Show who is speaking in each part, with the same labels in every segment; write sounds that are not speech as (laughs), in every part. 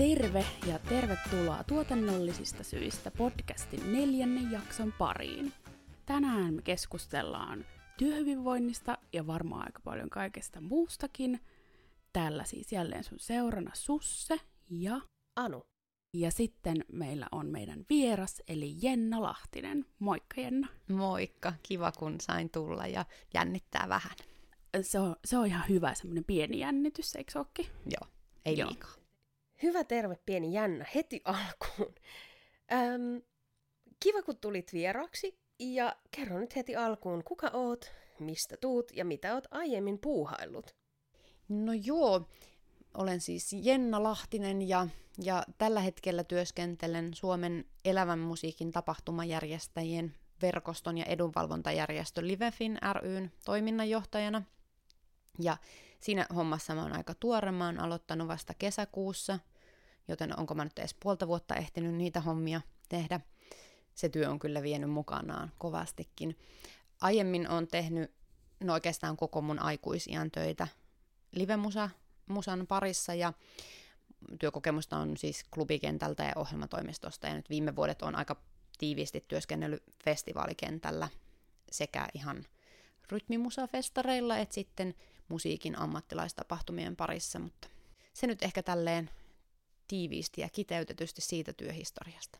Speaker 1: Terve ja tervetuloa tuotannollisista syistä podcastin neljännen jakson pariin. Tänään me keskustellaan työhyvinvoinnista ja varmaan aika paljon kaikesta muustakin. Täällä siis jälleen sun seurana Susse ja
Speaker 2: Anu.
Speaker 1: Ja sitten meillä on meidän vieras, eli Jenna Lahtinen. Moikka Jenna.
Speaker 3: Moikka, kiva kun sain tulla ja jännittää vähän.
Speaker 1: Se on, se on ihan hyvä semmoinen pieni jännitys, eikö ookin?
Speaker 3: Joo, ei Joo. liikaa.
Speaker 2: Hyvä terve pieni Jännä heti (laughs) alkuun. Öm, kiva kun tulit vieraksi ja kerro nyt heti alkuun, kuka oot, mistä tuut ja mitä oot aiemmin puuhaillut.
Speaker 3: No joo, olen siis Jenna Lahtinen ja, ja tällä hetkellä työskentelen Suomen elävän musiikin tapahtumajärjestäjien verkoston ja edunvalvontajärjestö Livefin ryn toiminnanjohtajana. Ja siinä hommassa mä oon aika tuore, mä oon aloittanut vasta kesäkuussa, joten onko mä nyt edes puolta vuotta ehtinyt niitä hommia tehdä. Se työ on kyllä vienyt mukanaan kovastikin. Aiemmin on tehnyt no oikeastaan koko mun aikuisiän töitä livemusa musan parissa ja työkokemusta on siis klubikentältä ja ohjelmatoimistosta ja nyt viime vuodet on aika tiiviisti työskennellyt festivaalikentällä sekä ihan rytmimusafestareilla että sitten musiikin ammattilaistapahtumien parissa, mutta se nyt ehkä tälleen tiiviisti ja kiteytetysti siitä työhistoriasta.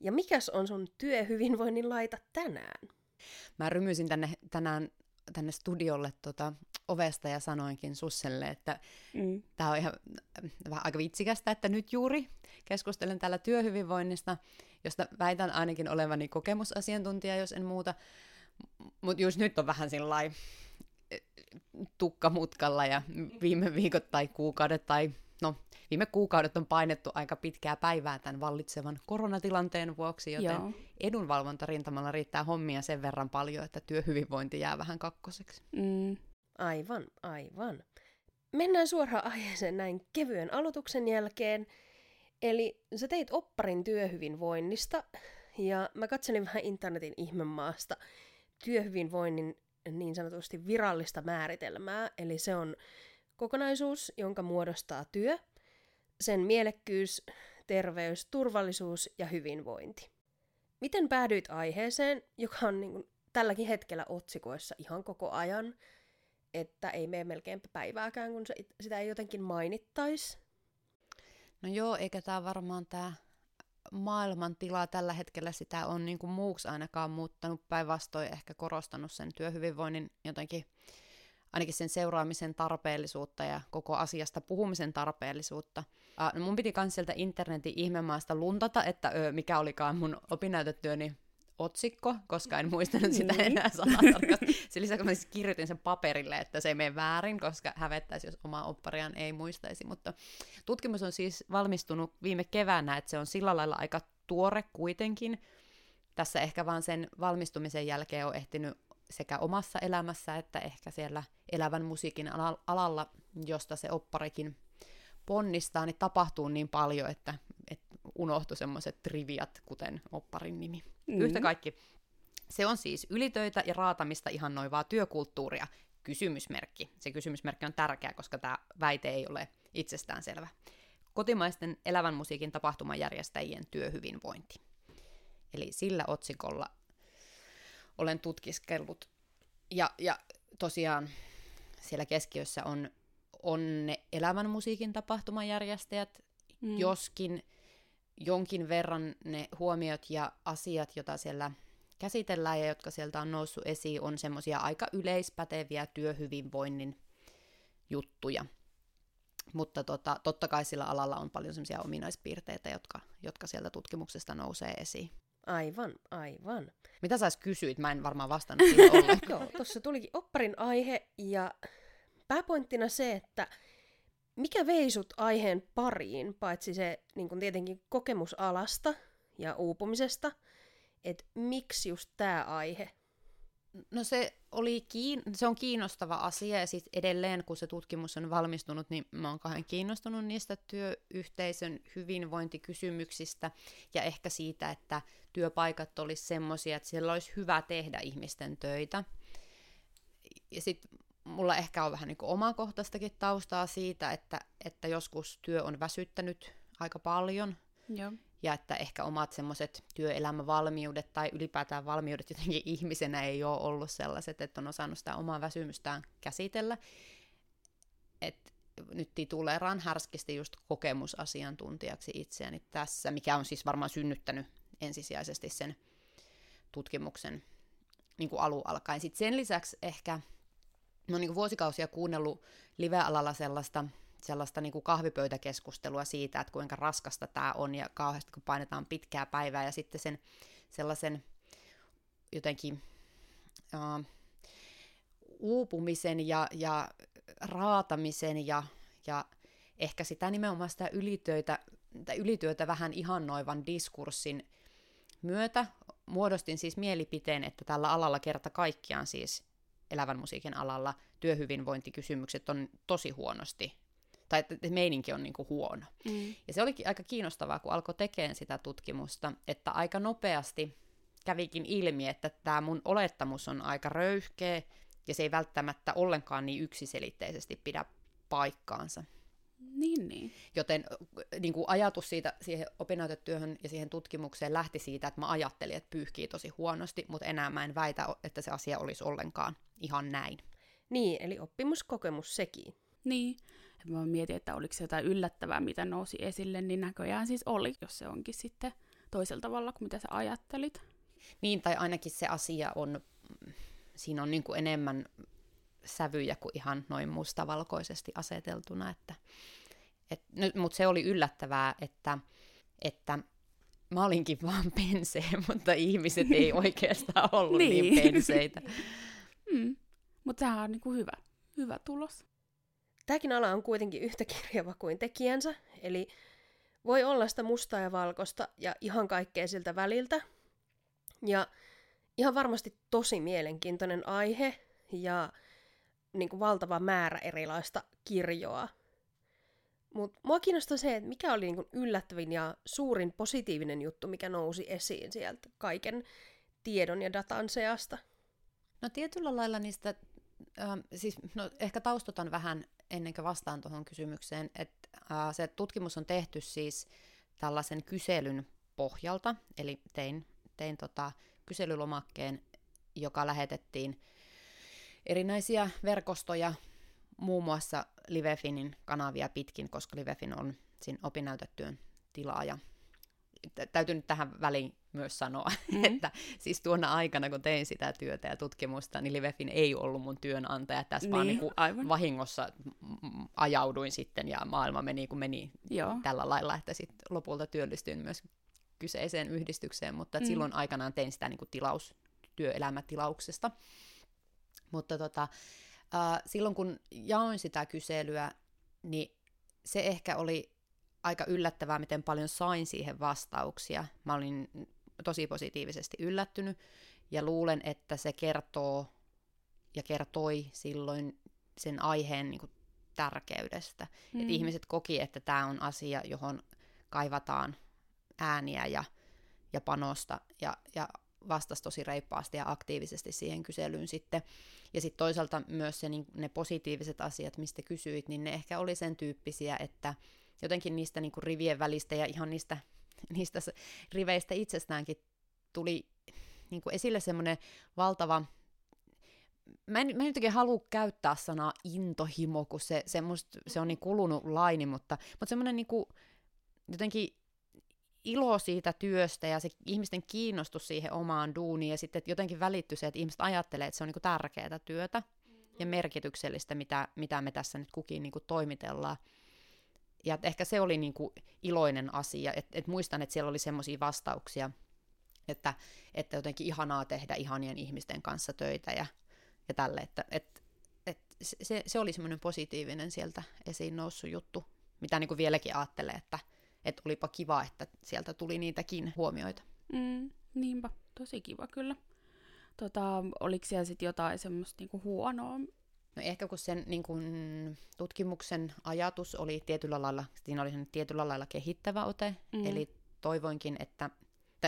Speaker 2: Ja mikäs on sun työhyvinvoinnin laita tänään?
Speaker 3: Mä rymysin tänne, tänään tänne studiolle tota, ovesta ja sanoinkin Susselle, että mm. tämä on ihan vähän aika vitsikästä, että nyt juuri keskustelen täällä työhyvinvoinnista, josta väitän ainakin olevani kokemusasiantuntija, jos en muuta. Mutta just nyt on vähän sillä tukkamutkalla ja viime viikot tai kuukaudet tai no viime kuukaudet on painettu aika pitkää päivää tämän vallitsevan koronatilanteen vuoksi, joten Joo. edunvalvontarintamalla riittää hommia sen verran paljon, että työhyvinvointi jää vähän kakkoseksi.
Speaker 2: Mm. Aivan, aivan. Mennään suoraan aiheeseen näin kevyen aloituksen jälkeen. Eli sä teit opparin työhyvinvoinnista, ja mä katselin vähän internetin ihmemaasta työhyvinvoinnin niin sanotusti virallista määritelmää, eli se on kokonaisuus, jonka muodostaa työ, sen mielekkyys, terveys, turvallisuus ja hyvinvointi. Miten päädyit aiheeseen, joka on niin kuin tälläkin hetkellä otsikoissa ihan koko ajan, että ei mene melkein päivääkään, kun se, sitä ei jotenkin mainittaisi?
Speaker 3: No joo, eikä tämä varmaan tämä maailmantila tällä hetkellä sitä on niin kuin muuksi ainakaan muuttanut, päinvastoin ehkä korostanut sen työhyvinvoinnin jotenkin ainakin sen seuraamisen tarpeellisuutta ja koko asiasta puhumisen tarpeellisuutta. Uh, no mun piti myös sieltä internetin ihmemaasta luntata, että ö, mikä olikaan mun opinnäytetyöni otsikko, koska en muistanut sitä niin. enää sanatarkasti. Sen lisäksi mä siis kirjoitin sen paperille, että se ei mene väärin, koska hävettäisi, jos omaa oppariaan ei muistaisi. Mutta tutkimus on siis valmistunut viime keväänä, että se on sillä lailla aika tuore kuitenkin. Tässä ehkä vaan sen valmistumisen jälkeen on ehtinyt sekä omassa elämässä että ehkä siellä elävän musiikin alalla, josta se opparikin ponnistaa, niin tapahtuu niin paljon, että, että unohtuu semmoiset triviat, kuten opparin nimi. Mm. Yhtä kaikki. Se on siis ylitöitä ja raatamista ihan noivaa työkulttuuria. Kysymysmerkki. Se kysymysmerkki on tärkeä, koska tämä väite ei ole itsestäänselvä. Kotimaisten elävän musiikin tapahtumajärjestäjien työhyvinvointi. Eli sillä otsikolla olen tutkiskellut. Ja, ja tosiaan siellä keskiössä on, on ne elävän musiikin tapahtumajärjestäjät, mm. joskin jonkin verran ne huomiot ja asiat, joita siellä käsitellään ja jotka sieltä on noussut esiin, on semmoisia aika yleispäteviä työhyvinvoinnin juttuja. Mutta tota, totta kai sillä alalla on paljon semmoisia ominaispiirteitä, jotka, jotka sieltä tutkimuksesta nousee esiin.
Speaker 2: Aivan, aivan.
Speaker 3: Mitä sä kysyit? Mä en varmaan vastannut. (laughs)
Speaker 2: Joo, tuossa tulikin opparin aihe ja pääpointtina se, että mikä vei sut aiheen pariin, paitsi se niin kun tietenkin kokemusalasta ja uupumisesta, että miksi just tämä aihe?
Speaker 3: No se, oli kiin- se on kiinnostava asia ja siis edelleen kun se tutkimus on valmistunut, niin mä oon kahden kiinnostunut niistä työyhteisön hyvinvointikysymyksistä ja ehkä siitä, että työpaikat olisi semmoisia, että siellä olisi hyvä tehdä ihmisten töitä. Ja sitten mulla ehkä on vähän niin omakohtaistakin taustaa siitä, että, että joskus työ on väsyttänyt aika paljon.
Speaker 1: Joo.
Speaker 3: Ja että ehkä omat semmoiset työelämävalmiudet tai ylipäätään valmiudet jotenkin ihmisenä ei ole ollut sellaiset, että on osannut sitä omaa väsymystään käsitellä. Et nyt tituleeraan härskisti just kokemusasiantuntijaksi itseäni tässä, mikä on siis varmaan synnyttänyt ensisijaisesti sen tutkimuksen niin kuin alun alkaen. Sitten sen lisäksi ehkä no niin kuin vuosikausia kuunnellut live-alalla sellaista, sellaista niin kuin kahvipöytäkeskustelua siitä, että kuinka raskasta tämä on ja kauheasti kun painetaan pitkää päivää ja sitten sen sellaisen jotenkin uh, uupumisen ja, ja raatamisen ja, ja ehkä sitä nimenomaan sitä ylityötä, ylityötä vähän ihannoivan diskurssin myötä muodostin siis mielipiteen, että tällä alalla kerta kaikkiaan siis elävän musiikin alalla työhyvinvointikysymykset on tosi huonosti, tai että meininki on niin kuin huono. Mm. Ja se olikin aika kiinnostavaa, kun alkoi tekemään sitä tutkimusta, että aika nopeasti kävikin ilmi, että tämä mun olettamus on aika röyhkeä, ja se ei välttämättä ollenkaan niin yksiselitteisesti pidä paikkaansa.
Speaker 1: Niin, niin.
Speaker 3: Joten niin kuin ajatus siitä, siihen opinnäytetyöhön ja siihen tutkimukseen lähti siitä, että mä ajattelin, että pyyhkii tosi huonosti, mutta enää mä en väitä, että se asia olisi ollenkaan ihan näin.
Speaker 2: Niin, eli oppimuskokemus sekin.
Speaker 1: Niin. Mä mietin, että oliko se jotain yllättävää, mitä nousi esille, niin näköjään siis oli, jos se onkin sitten toisella tavalla kuin mitä sä ajattelit.
Speaker 3: Niin, tai ainakin se asia on, siinä on niin kuin enemmän sävyjä kuin ihan noin mustavalkoisesti aseteltuna, että mutta se oli yllättävää, että, että mä olinkin (laughs) vaan pensee, mutta ihmiset ei (laughs) oikeastaan ollut niin, niin penseitä.
Speaker 1: mm. Mutta sehän on niinku hyvä, hyvä tulos.
Speaker 2: Tämäkin ala on kuitenkin yhtä (laughs) kirjava kuin tekijänsä, eli voi olla sitä mustaa ja valkoista ja ihan kaikkea siltä väliltä. Ja ihan varmasti tosi mielenkiintoinen aihe ja niin kuin valtava määrä erilaista kirjoa mutta mua kiinnostaa se, että mikä oli niinku yllättävin ja suurin positiivinen juttu, mikä nousi esiin sieltä kaiken tiedon ja datan seasta.
Speaker 3: No tietyllä lailla niistä, äh, siis no ehkä taustotan vähän ennen kuin vastaan tuohon kysymykseen, että äh, se tutkimus on tehty siis tällaisen kyselyn pohjalta, eli tein, tein tota kyselylomakkeen, joka lähetettiin erinäisiä verkostoja muun muassa Livefinin kanavia pitkin, koska Livefin on siinä opinnäytetyön tilaaja. Täytyy nyt tähän väliin myös sanoa, (laughs) mm. että siis tuona aikana, kun tein sitä työtä ja tutkimusta, niin Livefin ei ollut mun työnantaja. Tässä niin, vaan niin kuin aivan. vahingossa ajauduin sitten ja maailma meni kun meni Joo. tällä lailla, että sitten lopulta työllistyin myös kyseiseen yhdistykseen, mutta mm. silloin aikanaan tein sitä niin kuin tilaus, työelämätilauksesta. Mutta tota, äh, silloin kun jaoin sitä kyselyä, niin se ehkä oli aika yllättävää, miten paljon sain siihen vastauksia. Mä olin tosi positiivisesti yllättynyt ja luulen, että se kertoo ja kertoi silloin sen aiheen niin kuin, tärkeydestä. Mm. Et ihmiset koki, että tämä on asia, johon kaivataan ääniä ja, ja panosta ja, ja vastasi tosi reippaasti ja aktiivisesti siihen kyselyyn sitten. Ja sitten toisaalta myös se, niin, ne positiiviset asiat, mistä kysyit, niin ne ehkä oli sen tyyppisiä, että jotenkin niistä niin kuin rivien välistä ja ihan niistä, (laughs) niistä riveistä itsestäänkin tuli niin kuin esille semmoinen valtava mä en, mä en jotenkin halua käyttää sanaa intohimo, kun se, se, musta, se on niin kulunut laini, mutta, mutta semmoinen niin kuin, jotenkin ilo siitä työstä ja se ihmisten kiinnostus siihen omaan duuniin ja sitten jotenkin välittyy se, että ihmiset ajattelee, että se on niin kuin tärkeää työtä ja merkityksellistä, mitä, mitä me tässä nyt kukin niin kuin toimitellaan. Ja ehkä se oli niin kuin iloinen asia, että et muistan, että siellä oli semmoisia vastauksia, että, että jotenkin ihanaa tehdä ihanien ihmisten kanssa töitä ja, ja tälle, että et, et se, se oli semmoinen positiivinen sieltä esiin noussut juttu, mitä niin kuin vieläkin ajattelee, että että olipa kiva, että sieltä tuli niitäkin huomioita.
Speaker 1: Mm, niinpä, tosi kiva kyllä. Tota, oliko siellä sitten jotain semmoista niinku huonoa?
Speaker 3: No ehkä kun sen niin kun, tutkimuksen ajatus oli tietyllä lailla, siinä oli tietyllä lailla kehittävä ote, mm. eli toivoinkin, että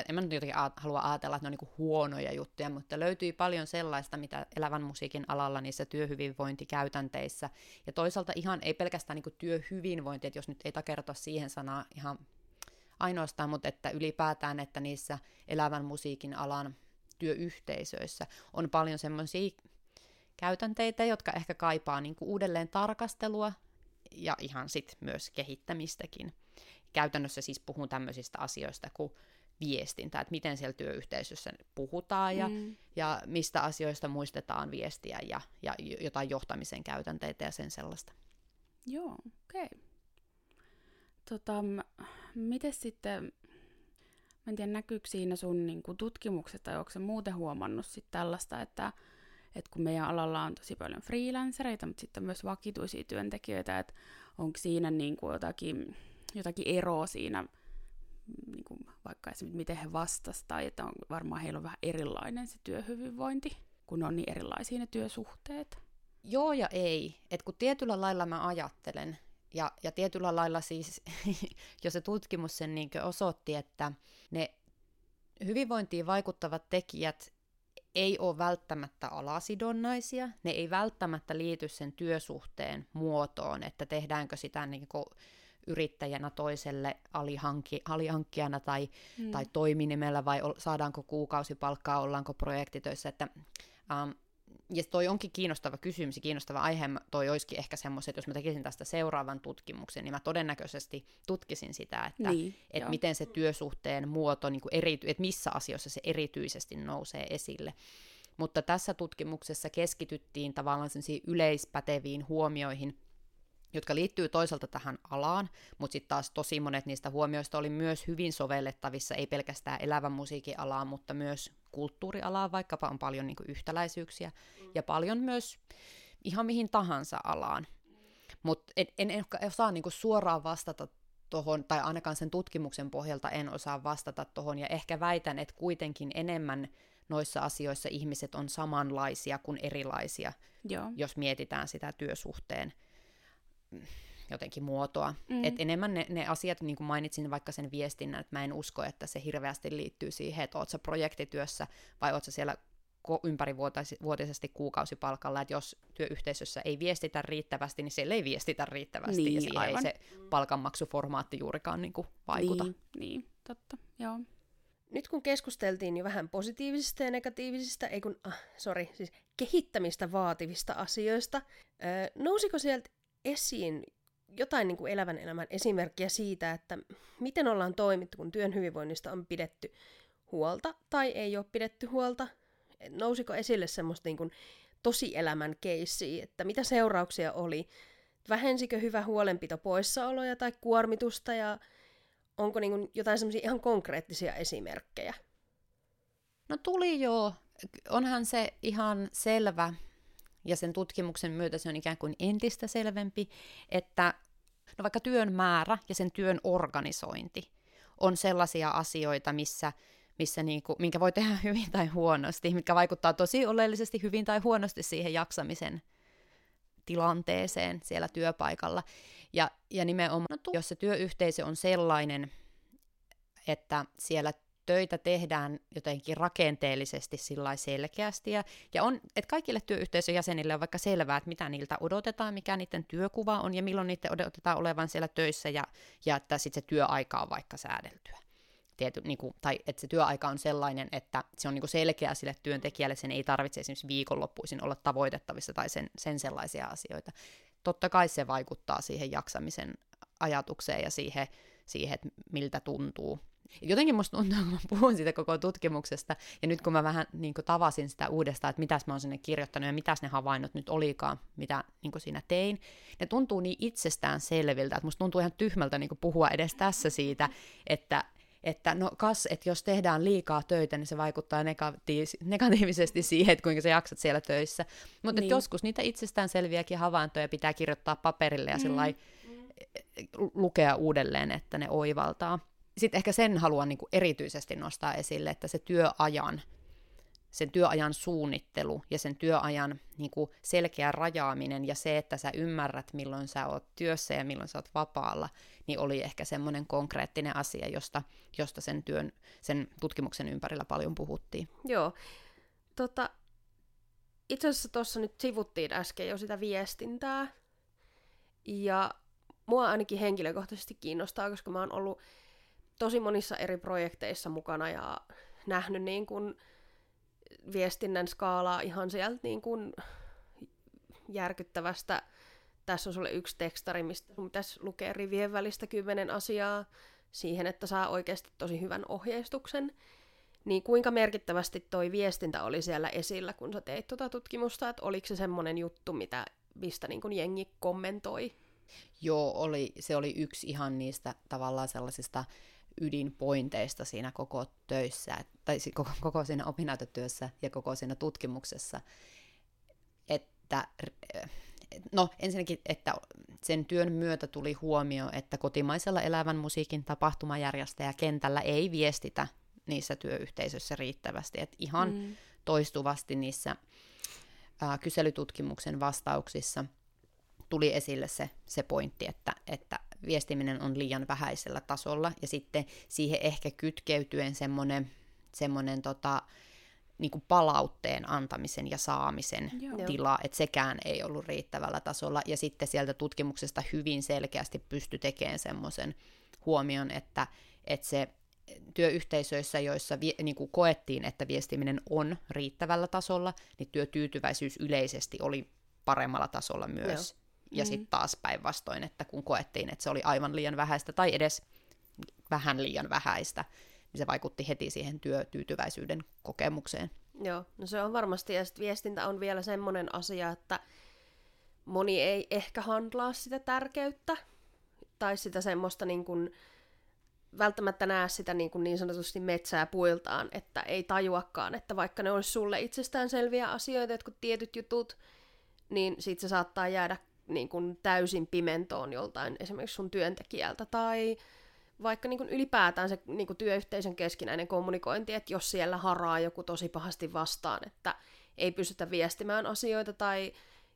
Speaker 3: en mä nyt jotenkin halua ajatella, että ne on niin huonoja juttuja, mutta löytyy paljon sellaista, mitä elävän musiikin alalla niissä työhyvinvointikäytänteissä. Ja toisaalta ihan ei pelkästään niin työhyvinvointi, että jos nyt ei takerta siihen sanaa ihan ainoastaan, mutta että ylipäätään, että niissä elävän musiikin alan työyhteisöissä on paljon semmoisia käytänteitä, jotka ehkä kaipaa niin kuin uudelleen tarkastelua ja ihan sit myös kehittämistäkin. Käytännössä siis puhun tämmöisistä asioista kuin viestintä, että miten siellä työyhteisössä puhutaan ja, mm. ja mistä asioista muistetaan viestiä ja, ja jotain johtamisen käytänteitä ja sen sellaista.
Speaker 1: Joo, okei. Okay. Tota, miten sitten, mä en tiedä näkyykö siinä sun niin kuin tutkimukset tai onko se muuten huomannut sit tällaista, että, että kun meidän alalla on tosi paljon freelancereita, mutta sitten myös vakituisia työntekijöitä, että onko siinä niin kuin jotakin, jotakin eroa siinä, niin kuin vaikka esimerkiksi miten he vastasivat, tai että on, varmaan heillä on vähän erilainen se työhyvinvointi, kun on niin erilaisia ne työsuhteet.
Speaker 3: Joo ja ei. Et kun tietyllä lailla mä ajattelen, ja, ja tietyllä lailla siis, (laughs) jo se tutkimus sen niin osoitti, että ne hyvinvointiin vaikuttavat tekijät ei ole välttämättä alasidonnaisia, ne ei välttämättä liity sen työsuhteen muotoon, että tehdäänkö sitä niin kuin yrittäjänä toiselle alihankki, alihankkijana tai, mm. tai toiminimellä vai saadaanko kuukausipalkkaa, ollaanko projektitöissä, että um, ja toi onkin kiinnostava kysymys ja kiinnostava aihe, toi olisikin ehkä semmoiset, että jos mä tekisin tästä seuraavan tutkimuksen, niin mä todennäköisesti tutkisin sitä, että
Speaker 1: niin,
Speaker 3: että miten se työsuhteen muoto, niin erity, että missä asioissa se erityisesti nousee esille. Mutta tässä tutkimuksessa keskityttiin tavallaan yleispäteviin huomioihin, jotka liittyy toisaalta tähän alaan, mutta sitten taas tosi monet niistä huomioista oli myös hyvin sovellettavissa, ei pelkästään elävän musiikin alaan, mutta myös kulttuurialaan, vaikkapa on paljon niin kuin yhtäläisyyksiä, mm. ja paljon myös ihan mihin tahansa alaan. Mutta en, en, en osaa niin kuin suoraan vastata tuohon, tai ainakaan sen tutkimuksen pohjalta en osaa vastata tuohon, ja ehkä väitän, että kuitenkin enemmän noissa asioissa ihmiset on samanlaisia kuin erilaisia,
Speaker 1: Joo.
Speaker 3: jos mietitään sitä työsuhteen jotenkin muotoa. Mm. Et enemmän ne, ne asiat, niin kuin mainitsin vaikka sen viestinnän, että mä en usko, että se hirveästi liittyy siihen, että oot sä projektityössä vai oot sä siellä ympärivuotisesti kuukausipalkalla, että jos työyhteisössä ei viestitä riittävästi, niin siellä ei viestitä riittävästi, niin, ja siihen aivan. ei se palkanmaksuformaatti juurikaan niin kuin vaikuta.
Speaker 1: Niin, niin, totta, joo.
Speaker 2: Nyt kun keskusteltiin jo vähän positiivisista ja negatiivisista, ei kun, ah, sorry, siis kehittämistä vaativista asioista, öö, nousiko sieltä esiin jotain niin kuin elävän elämän esimerkkiä siitä, että miten ollaan toimittu, kun työn hyvinvoinnista on pidetty huolta tai ei ole pidetty huolta. Nousiko esille semmoista niin kuin tosielämän keissiä, että mitä seurauksia oli, vähensikö hyvä huolenpito poissaoloja tai kuormitusta ja onko niin kuin jotain semmoisia ihan konkreettisia esimerkkejä?
Speaker 3: No tuli joo. Onhan se ihan selvä, ja sen tutkimuksen myötä se on ikään kuin entistä selvempi, että no vaikka työn määrä ja sen työn organisointi on sellaisia asioita, missä, missä niinku, minkä voi tehdä (laughs) hyvin tai huonosti, mitkä vaikuttaa tosi oleellisesti hyvin tai huonosti siihen jaksamisen tilanteeseen siellä työpaikalla. Ja, ja nimenomaan, jos se työyhteisö on sellainen, että siellä töitä tehdään jotenkin rakenteellisesti sillä selkeästi. Ja, ja on, että kaikille työyhteisön jäsenille on vaikka selvää, että mitä niiltä odotetaan, mikä niiden työkuva on ja milloin niiden odotetaan olevan siellä töissä ja, ja että sitten se työaika on vaikka säädeltyä. Tiety, niin kuin, tai että se työaika on sellainen, että se on niin kuin selkeä sille työntekijälle, sen ei tarvitse esimerkiksi viikonloppuisin olla tavoitettavissa tai sen, sen sellaisia asioita. Totta kai se vaikuttaa siihen jaksamisen ajatukseen ja siihen, siihen että miltä tuntuu Jotenkin musta tuntuu, kun mä puhun siitä koko tutkimuksesta, ja nyt kun mä vähän niin kuin, tavasin sitä uudestaan, että mitäs mä oon sinne kirjoittanut ja mitäs ne havainnot nyt olikaan, mitä niin kuin siinä tein, ne tuntuu niin itsestään selviltä, että musta tuntuu ihan tyhmältä niin kuin, puhua edes tässä siitä, että että no kas, että jos tehdään liikaa töitä, niin se vaikuttaa negatiivis- negatiivisesti siihen, että kuinka sä jaksat siellä töissä. Mutta niin. joskus niitä itsestäänselviäkin havaintoja pitää kirjoittaa paperille ja mm. lukea uudelleen, että ne oivaltaa sitten ehkä sen haluan niin kuin erityisesti nostaa esille, että se työajan sen työajan suunnittelu ja sen työajan niin kuin selkeä rajaaminen ja se, että sä ymmärrät, milloin sä oot työssä ja milloin sä oot vapaalla, niin oli ehkä semmoinen konkreettinen asia, josta, josta sen, työn, sen tutkimuksen ympärillä paljon puhuttiin.
Speaker 2: Joo. Tota, itse asiassa tuossa nyt sivuttiin äsken jo sitä viestintää. Ja mua ainakin henkilökohtaisesti kiinnostaa, koska mä oon ollut tosi monissa eri projekteissa mukana ja nähnyt niin kuin viestinnän skaalaa ihan sieltä niin kuin järkyttävästä. Tässä on sulle yksi tekstari, mistä sun pitäisi lukea rivien välistä kymmenen asiaa siihen, että saa oikeasti tosi hyvän ohjeistuksen. Niin kuinka merkittävästi toi viestintä oli siellä esillä, kun sä teit tuota tutkimusta, että oliko se semmoinen juttu, mitä, mistä niin kuin jengi kommentoi?
Speaker 3: Joo, oli, se oli yksi ihan niistä tavallaan sellaisista ydinpointeista siinä koko töissä, tai koko, koko siinä opinnäytetyössä ja koko siinä tutkimuksessa, että no ensinnäkin, että sen työn myötä tuli huomio, että kotimaisella elävän musiikin tapahtumajärjestäjä kentällä ei viestitä niissä työyhteisöissä riittävästi, että ihan mm. toistuvasti niissä ää, kyselytutkimuksen vastauksissa tuli esille se, se pointti, että, että viestiminen on liian vähäisellä tasolla, ja sitten siihen ehkä kytkeytyen semmoinen, semmoinen tota, niin kuin palautteen antamisen ja saamisen Joo. tila, että sekään ei ollut riittävällä tasolla. Ja sitten sieltä tutkimuksesta hyvin selkeästi pysty tekemään semmoisen huomion, että, että se työyhteisöissä, joissa vie, niin kuin koettiin, että viestiminen on riittävällä tasolla, niin työtyytyväisyys yleisesti oli paremmalla tasolla myös. Joo. Ja mm. sitten taas päinvastoin, että kun koettiin, että se oli aivan liian vähäistä tai edes vähän liian vähäistä, niin se vaikutti heti siihen työtyytyväisyyden kokemukseen.
Speaker 2: Joo, no se on varmasti, ja viestintä on vielä semmoinen asia, että moni ei ehkä handlaa sitä tärkeyttä, tai sitä semmoista niin kuin, välttämättä näe sitä niin, kuin niin sanotusti metsää puiltaan, että ei tajuakaan, että vaikka ne olisi sulle itsestäänselviä asioita, jotkut tietyt jutut, niin sit se saattaa jäädä niin kuin täysin pimentoon joltain esimerkiksi sun työntekijältä tai vaikka niin kuin ylipäätään se niin kuin työyhteisön keskinäinen kommunikointi, että jos siellä haraa joku tosi pahasti vastaan, että ei pystytä viestimään asioita tai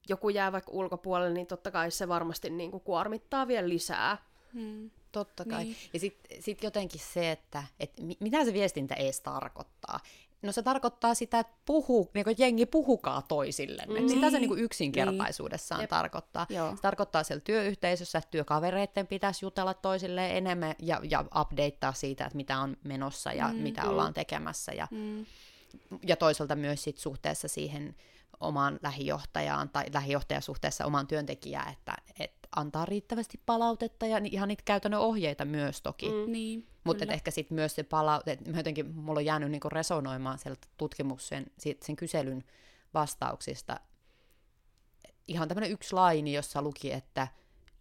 Speaker 2: joku jää vaikka ulkopuolelle, niin totta kai se varmasti niin kuin kuormittaa vielä lisää.
Speaker 3: Hmm. Totta kai. Niin. Ja sitten sit jotenkin se, että et mitä se viestintä edes tarkoittaa. No se tarkoittaa sitä, että puhu, niin kuin jengi puhukaa toisillenne. Mm. Sitä se niin kuin yksinkertaisuudessaan niin. tarkoittaa. Joo. Se tarkoittaa siellä työyhteisössä, että työkavereiden pitäisi jutella toisilleen enemmän ja, ja updateaa siitä, että mitä on menossa ja mm. mitä mm. ollaan tekemässä. Ja, mm. ja toisaalta myös sit suhteessa siihen omaan lähijohtajaan tai lähijohtajasuhteessa omaan työntekijään, että, että antaa riittävästi palautetta ja ihan niitä käytännön ohjeita myös toki. Mm. Niin. Mutta ehkä sitten myös se palaute, että jotenkin mulla on jäänyt niinku resonoimaan sieltä tutkimuksen, sen kyselyn vastauksista ihan tämmöinen yksi laini, jossa luki, että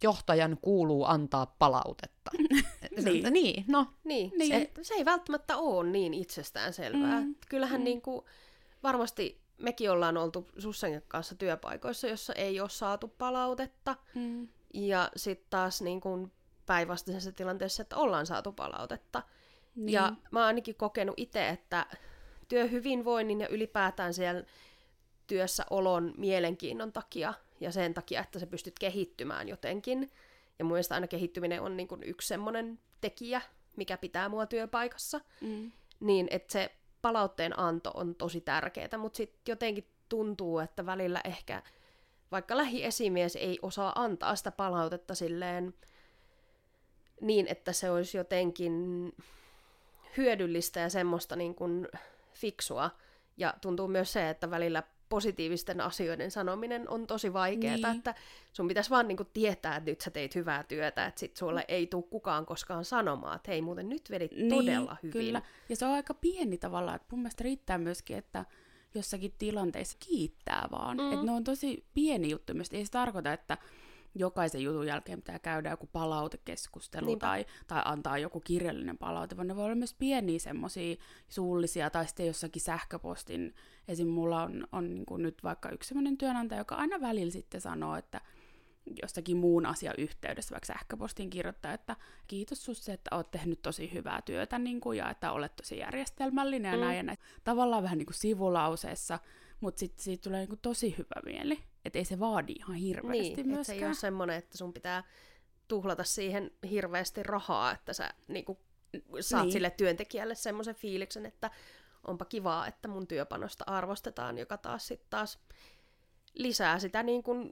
Speaker 3: johtajan kuuluu antaa palautetta. (laughs) niin. niin, no.
Speaker 2: Niin, niin. Se, se ei välttämättä ole niin itsestäänselvää. Mm. Kyllähän mm. Niin kuin, varmasti mekin ollaan oltu Sussan kanssa työpaikoissa, jossa ei ole saatu palautetta. Mm. Ja sitten taas niin kuin päinvastaisessa tilanteessa, että ollaan saatu palautetta. Niin. Ja mä oon ainakin kokenut itse, että työhyvinvoinnin ja ylipäätään siellä työssä olon mielenkiinnon takia ja sen takia, että sä pystyt kehittymään jotenkin. Ja mun mielestä aina kehittyminen on niin kuin yksi semmoinen tekijä, mikä pitää mua työpaikassa. Mm. Niin, että se palautteen anto on tosi tärkeää, mutta sitten jotenkin tuntuu, että välillä ehkä vaikka lähiesimies ei osaa antaa sitä palautetta silleen niin, että se olisi jotenkin hyödyllistä ja semmoista niin kuin fiksua. Ja tuntuu myös se, että välillä positiivisten asioiden sanominen on tosi vaikeaa, niin. että sun pitäisi vaan niinku tietää, että nyt sä teit hyvää työtä, että sit sulle ei tule kukaan koskaan sanomaan, että hei muuten nyt vedit niin, todella hyvin. Kyllä,
Speaker 1: ja se on aika pieni tavalla, että mun mielestä riittää myöskin, että jossakin tilanteessa kiittää vaan. Mm. Että ne on tosi pieni juttu myös, ei se tarkoita, että jokaisen jutun jälkeen pitää käydä joku palautekeskustelu tai, tai antaa joku kirjallinen palaute, vaan ne voi olla myös pieniä semmoisia suullisia tai sitten jossakin sähköpostin. Esim. mulla on, on niin kuin nyt vaikka yksi semmoinen työnantaja, joka aina välillä sitten sanoo, että jostakin muun asian yhteydessä, vaikka sähköpostiin kirjoittaa, että kiitos susse, että oot tehnyt tosi hyvää työtä niin kuin, ja että olet tosi järjestelmällinen ja mm. näin ja näin. Tavallaan vähän niin kuin sivulauseessa, mutta sitten siitä tulee niin kuin tosi hyvä mieli. Että ei se vaadi ihan hirveästi
Speaker 2: niin,
Speaker 1: myöskään.
Speaker 2: se ei ole semmoinen, että sun pitää tuhlata siihen hirveästi rahaa, että sä niin kuin, saat niin. sille työntekijälle semmoisen fiiliksen, että onpa kivaa, että mun työpanosta arvostetaan, joka taas sitten taas lisää sitä niin kuin,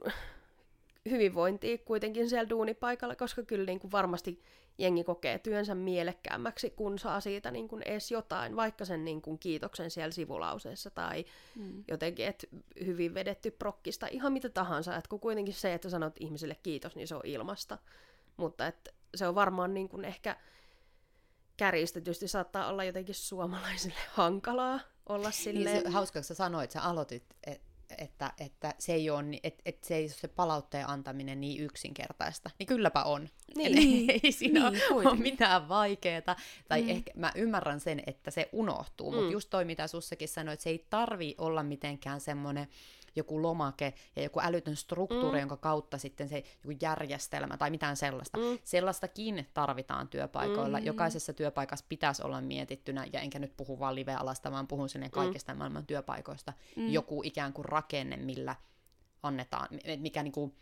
Speaker 2: hyvinvointia kuitenkin siellä duunipaikalla, koska kyllä niin kuin varmasti jengi kokee työnsä mielekkäämmäksi, kun saa siitä niin kuin edes jotain, vaikka sen niin kuin kiitoksen siellä sivulauseessa tai mm. jotenkin, että hyvin vedetty prokkista, ihan mitä tahansa, että kun kuitenkin se, että sanot ihmisille kiitos, niin se on ilmasta, mutta että se on varmaan niin kuin ehkä kärjistetysti saattaa olla jotenkin suomalaisille (laughs) hankalaa olla silleen.
Speaker 3: Niin se, hauska, kun sä sanoit, sä aloitit, et, että, että, se ei ole, että, että se ei ole se palautteen antaminen niin yksinkertaista. Niin kylläpä on.
Speaker 2: Niin.
Speaker 3: Ei, (laughs) ei siinä niin, ole mitään vaikeaa. Tai mm. ehkä mä ymmärrän sen, että se unohtuu. Mm. Mutta just toi, mitä Sussakin sanoit, että se ei tarvi olla mitenkään semmoinen joku lomake ja joku älytön struktuuri, mm. jonka kautta sitten se joku järjestelmä tai mitään sellaista. Mm. Sellaistakin tarvitaan työpaikoilla. Mm. Jokaisessa työpaikassa pitäisi olla mietittynä, ja enkä nyt puhu vaan live-alasta, vaan puhun sinne mm. kaikista mm. maailman työpaikoista, mm. joku ikään kuin rakenne, millä annetaan, mikä niin kuin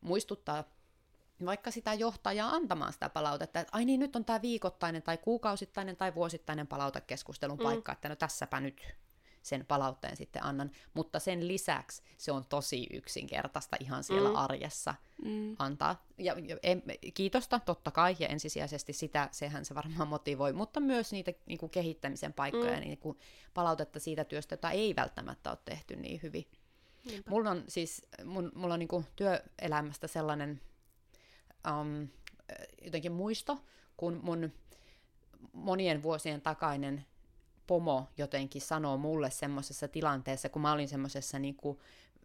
Speaker 3: muistuttaa vaikka sitä johtajaa antamaan sitä palautetta, että ai niin, nyt on tämä viikoittainen tai kuukausittainen tai vuosittainen palautekeskustelun mm. paikka, että no tässäpä nyt sen palautteen sitten annan. Mutta sen lisäksi se on tosi yksinkertaista ihan siellä mm. arjessa mm. antaa. Ja, ja en, kiitosta totta kai, ja ensisijaisesti sitä, sehän se varmaan motivoi, mutta myös niitä niin kuin kehittämisen paikkoja, mm. niin kuin palautetta siitä työstä, jota ei välttämättä ole tehty niin hyvin. Niinpä. Mulla on siis, mun, mulla on niin kuin työelämästä sellainen um, jotenkin muisto, kun mun monien vuosien takainen pomo jotenkin sanoo mulle semmoisessa tilanteessa, kun mä olin semmoisessa niin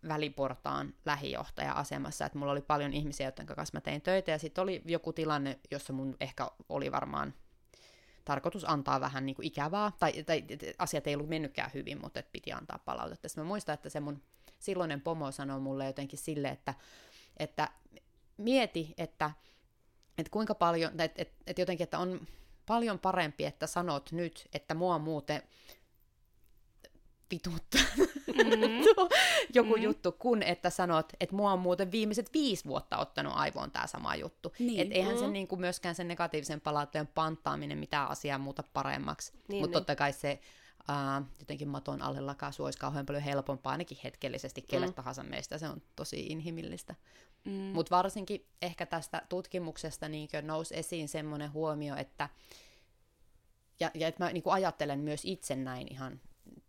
Speaker 3: väliportaan lähijohtaja-asemassa, että mulla oli paljon ihmisiä, joiden kanssa mä tein töitä, ja sitten oli joku tilanne, jossa mun ehkä oli varmaan tarkoitus antaa vähän niin kuin ikävää, tai, tai asiat ei ollut mennytkään hyvin, mutta et piti antaa palautetta. Sitten mä muistan, että se mun silloinen pomo sanoi mulle jotenkin sille, että, että mieti, että, että kuinka paljon, että, että, että jotenkin, että on paljon parempi, että sanot nyt, että mua muuten vituttaa mm. (laughs) joku mm. juttu, kun että sanot, että mua on muuten viimeiset viisi vuotta ottanut aivoon tämä sama juttu. Niin. Et eihän mm. se niinku myöskään sen negatiivisen palautteen panttaaminen mitään asiaa muuta paremmaksi. Niin, Mutta niin. totta kai se uh, jotenkin maton alle lakaisu olisi kauhean paljon helpompaa, ainakin hetkellisesti kelle mm. tahansa meistä. Se on tosi inhimillistä. Mm. Mutta varsinkin ehkä tästä tutkimuksesta niin nousi esiin semmoinen huomio, että ja, ja että mä niin ajattelen myös itse näin ihan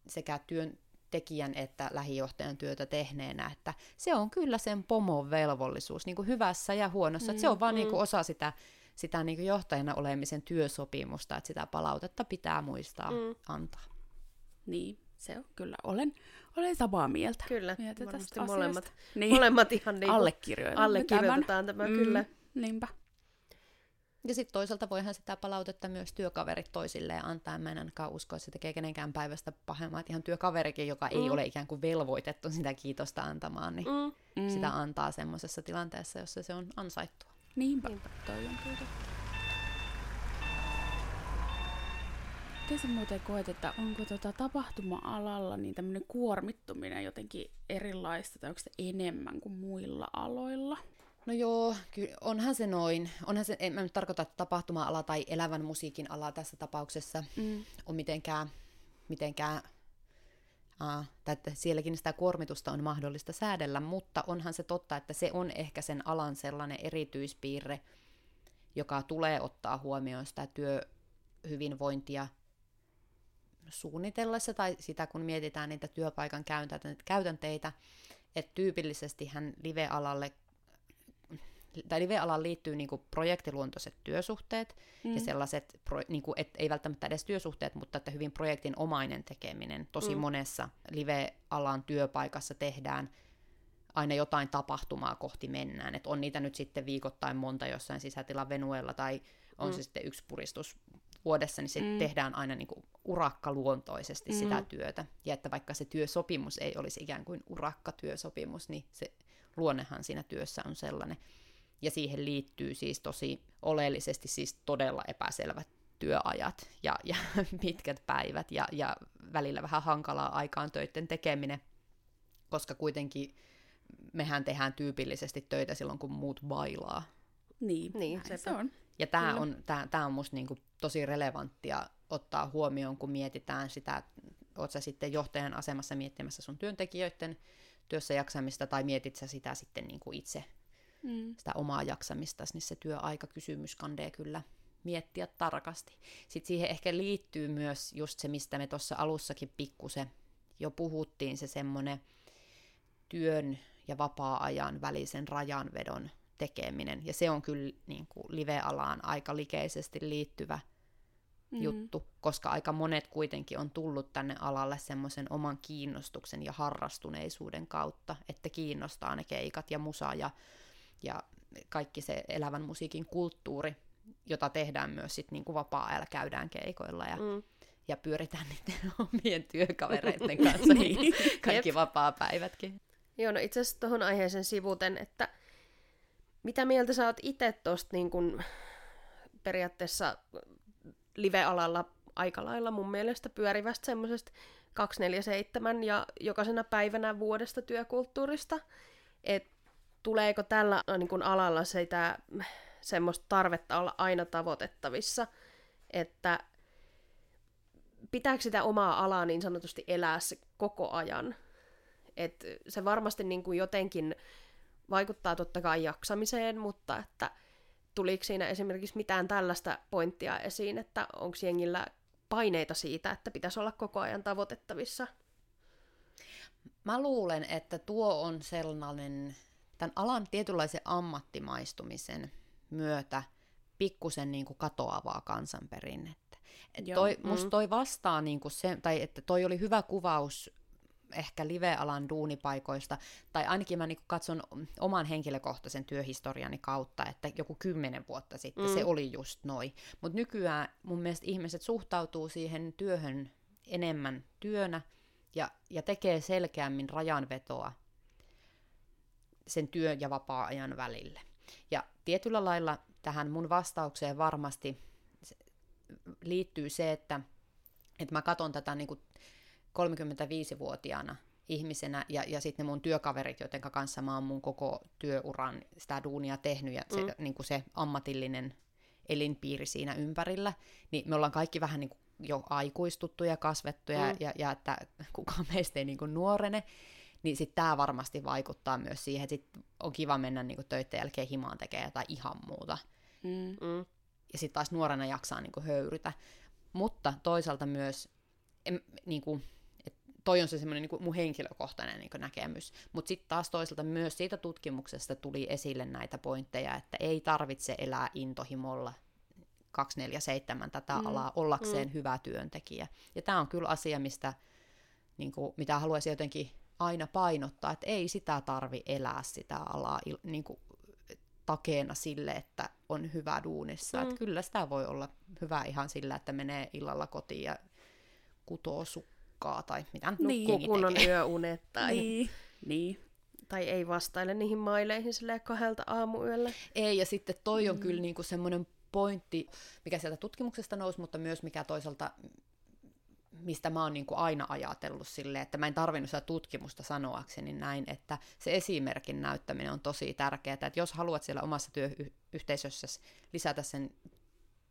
Speaker 3: sekä työntekijän että lähijohtajan työtä tehneenä, että se on kyllä sen pomon velvollisuus niin kuin hyvässä ja huonossa, mm, että se on vaan mm. niin kuin osa sitä, sitä niin kuin johtajana olemisen työsopimusta, että sitä palautetta pitää muistaa mm. antaa.
Speaker 1: Niin, se on kyllä. Olen, olen samaa mieltä.
Speaker 2: Kyllä, mieltä varmasti molemmat, niin. molemmat ihan niin
Speaker 1: allekirjoitetaan,
Speaker 2: allekirjoitetaan tämä, tämä mm, kyllä.
Speaker 1: Niinpä.
Speaker 3: Ja sitten toisaalta voihan sitä palautetta myös työkaverit toisilleen antaa. Mä en ainakaan usko, että se tekee kenenkään päivästä pahemmaa. Että ihan työkaverikin, joka mm. ei ole ikään kuin velvoitettu sitä kiitosta antamaan, niin mm. sitä mm. antaa semmoisessa tilanteessa, jossa se on ansaittua.
Speaker 1: Niinpä, Niinpä. toi on kyllä. Miten sä muuten koet, että onko tota tapahtuma-alalla niin tämmöinen kuormittuminen jotenkin erilaista, tai onko se enemmän kuin muilla aloilla?
Speaker 3: No joo, kyllä onhan se noin. Onhan se, en mä nyt tarkoita, että tapahtuma-ala tai elävän musiikin ala tässä tapauksessa mm. on mitenkään, mitenkään uh, tai että sielläkin sitä kuormitusta on mahdollista säädellä, mutta onhan se totta, että se on ehkä sen alan sellainen erityispiirre, joka tulee ottaa huomioon sitä työhyvinvointia suunnitellessa tai sitä, kun mietitään niitä työpaikan käytänteitä, että tyypillisesti hän live-alalle tai live-alaan liittyy niin kuin projektiluontoiset työsuhteet mm. ja sellaiset, pro, niin kuin, et, ei välttämättä edes työsuhteet, mutta että hyvin projektin omainen tekeminen. Tosi mm. monessa live-alan työpaikassa tehdään aina jotain tapahtumaa kohti mennään. Et on niitä nyt sitten viikoittain monta jossain sisätilan venuella tai on mm. se sitten yksi puristus vuodessa, niin se mm. tehdään aina niin kuin urakkaluontoisesti mm. sitä työtä. Ja että vaikka se työsopimus ei olisi ikään kuin urakkatyösopimus, niin se luonnehan siinä työssä on sellainen. Ja siihen liittyy siis tosi oleellisesti siis todella epäselvät työajat ja, ja (laughs) pitkät päivät ja, ja välillä vähän hankalaa aikaan töiden tekeminen, koska kuitenkin mehän tehdään tyypillisesti töitä silloin, kun muut bailaa.
Speaker 1: Niin, niin se, se on.
Speaker 3: Ja tämä on, tää, tää on musta niinku tosi relevanttia ottaa huomioon, kun mietitään sitä, oot sä sitten johtajan asemassa miettimässä sun työntekijöiden työssä jaksamista, tai mietit sä sitä sitten niinku itse, mm. sitä omaa jaksamista, niin se työaikakysymys kandee kyllä miettiä tarkasti. Sitten siihen ehkä liittyy myös just se, mistä me tuossa alussakin pikkusen jo puhuttiin, se semmoinen työn ja vapaa-ajan välisen rajanvedon tekeminen. Ja se on kyllä niin kuin live-alaan aika likeisesti liittyvä mm. juttu, koska aika monet kuitenkin on tullut tänne alalle semmoisen oman kiinnostuksen ja harrastuneisuuden kautta, että kiinnostaa ne keikat ja musa ja, ja kaikki se elävän musiikin kulttuuri, jota tehdään myös sit niin kuin vapaa-ajalla, käydään keikoilla ja, mm. ja pyöritään niiden (laughs) omien työkavereiden (laughs) kanssa niin, kaikki vapaa-päivätkin.
Speaker 2: Joo, no itse asiassa tuohon aiheeseen sivuten, että mitä mieltä sä oot itse tuosta niin kun periaatteessa live-alalla aika lailla mun mielestä pyörivästä semmoisesta 247 ja jokaisena päivänä vuodesta työkulttuurista, että tuleeko tällä niin kun alalla sitä semmoista tarvetta olla aina tavoitettavissa, että pitääkö sitä omaa alaa niin sanotusti elää se koko ajan. Et se varmasti niin kuin jotenkin vaikuttaa totta kai jaksamiseen, mutta että tuliko siinä esimerkiksi mitään tällaista pointtia esiin, että onko jengillä paineita siitä, että pitäisi olla koko ajan tavoitettavissa?
Speaker 3: Mä luulen, että tuo on sellainen tämän alan tietynlaisen ammattimaistumisen myötä pikkusen niin kuin katoavaa kansanperinnettä. Et toi, mm. Musta toi vastaa niin kuin se, tai että toi oli hyvä kuvaus ehkä live-alan duunipaikoista, tai ainakin mä niin katson oman henkilökohtaisen työhistoriani kautta, että joku kymmenen vuotta sitten mm. se oli just noin. Mutta nykyään mun mielestä ihmiset suhtautuu siihen työhön enemmän työnä ja, ja tekee selkeämmin rajanvetoa sen työn ja vapaa-ajan välille. Ja tietyllä lailla tähän mun vastaukseen varmasti liittyy se, että, että mä katson tätä niin kuin 35-vuotiaana ihmisenä ja, ja sitten ne mun työkaverit, joiden kanssa mä oon mun koko työuran sitä duunia tehnyt ja se, mm. niin kuin se ammatillinen elinpiiri siinä ympärillä, niin me ollaan kaikki vähän niin kuin jo aikuistuttu ja kasvettu ja, mm. ja, ja että kukaan meistä ei niin kuin nuorene, niin sitten tämä varmasti vaikuttaa myös siihen, että sit on kiva mennä niin kuin töiden jälkeen himaan tekemään jotain ihan muuta. Mm. Mm. Ja sitten taas nuorena jaksaa niin kuin höyrytä. Mutta toisaalta myös, en, niin kuin, toi on se semmoinen niin mun henkilökohtainen niin näkemys. Mutta sitten taas toisaalta myös siitä tutkimuksesta tuli esille näitä pointteja, että ei tarvitse elää intohimolla 247 tätä mm. alaa ollakseen mm. hyvä työntekijä. Ja tämä on kyllä asia, mistä, niin kuin, mitä haluaisin jotenkin aina painottaa, että ei sitä tarvi elää sitä alaa niin kuin, takeena sille, että on hyvä duunissa. Mm. Että kyllä sitä voi olla hyvä ihan sillä, että menee illalla kotiin ja kutoo sukkaa tai mitä
Speaker 2: niin. kunnon tekee. yöunet tai,
Speaker 1: niin. niin.
Speaker 2: tai ei vastaile niihin maileihin sille kahdelta aamuyöllä.
Speaker 3: Ei, ja sitten toi on mm. kyllä niinku semmoinen pointti, mikä sieltä tutkimuksesta nousi, mutta myös mikä toisaalta mistä mä oon niin kuin aina ajatellut silleen, että mä en tarvinnut sitä tutkimusta sanoakseni näin, että se esimerkin näyttäminen on tosi tärkeää, että jos haluat siellä omassa työyhteisössä lisätä sen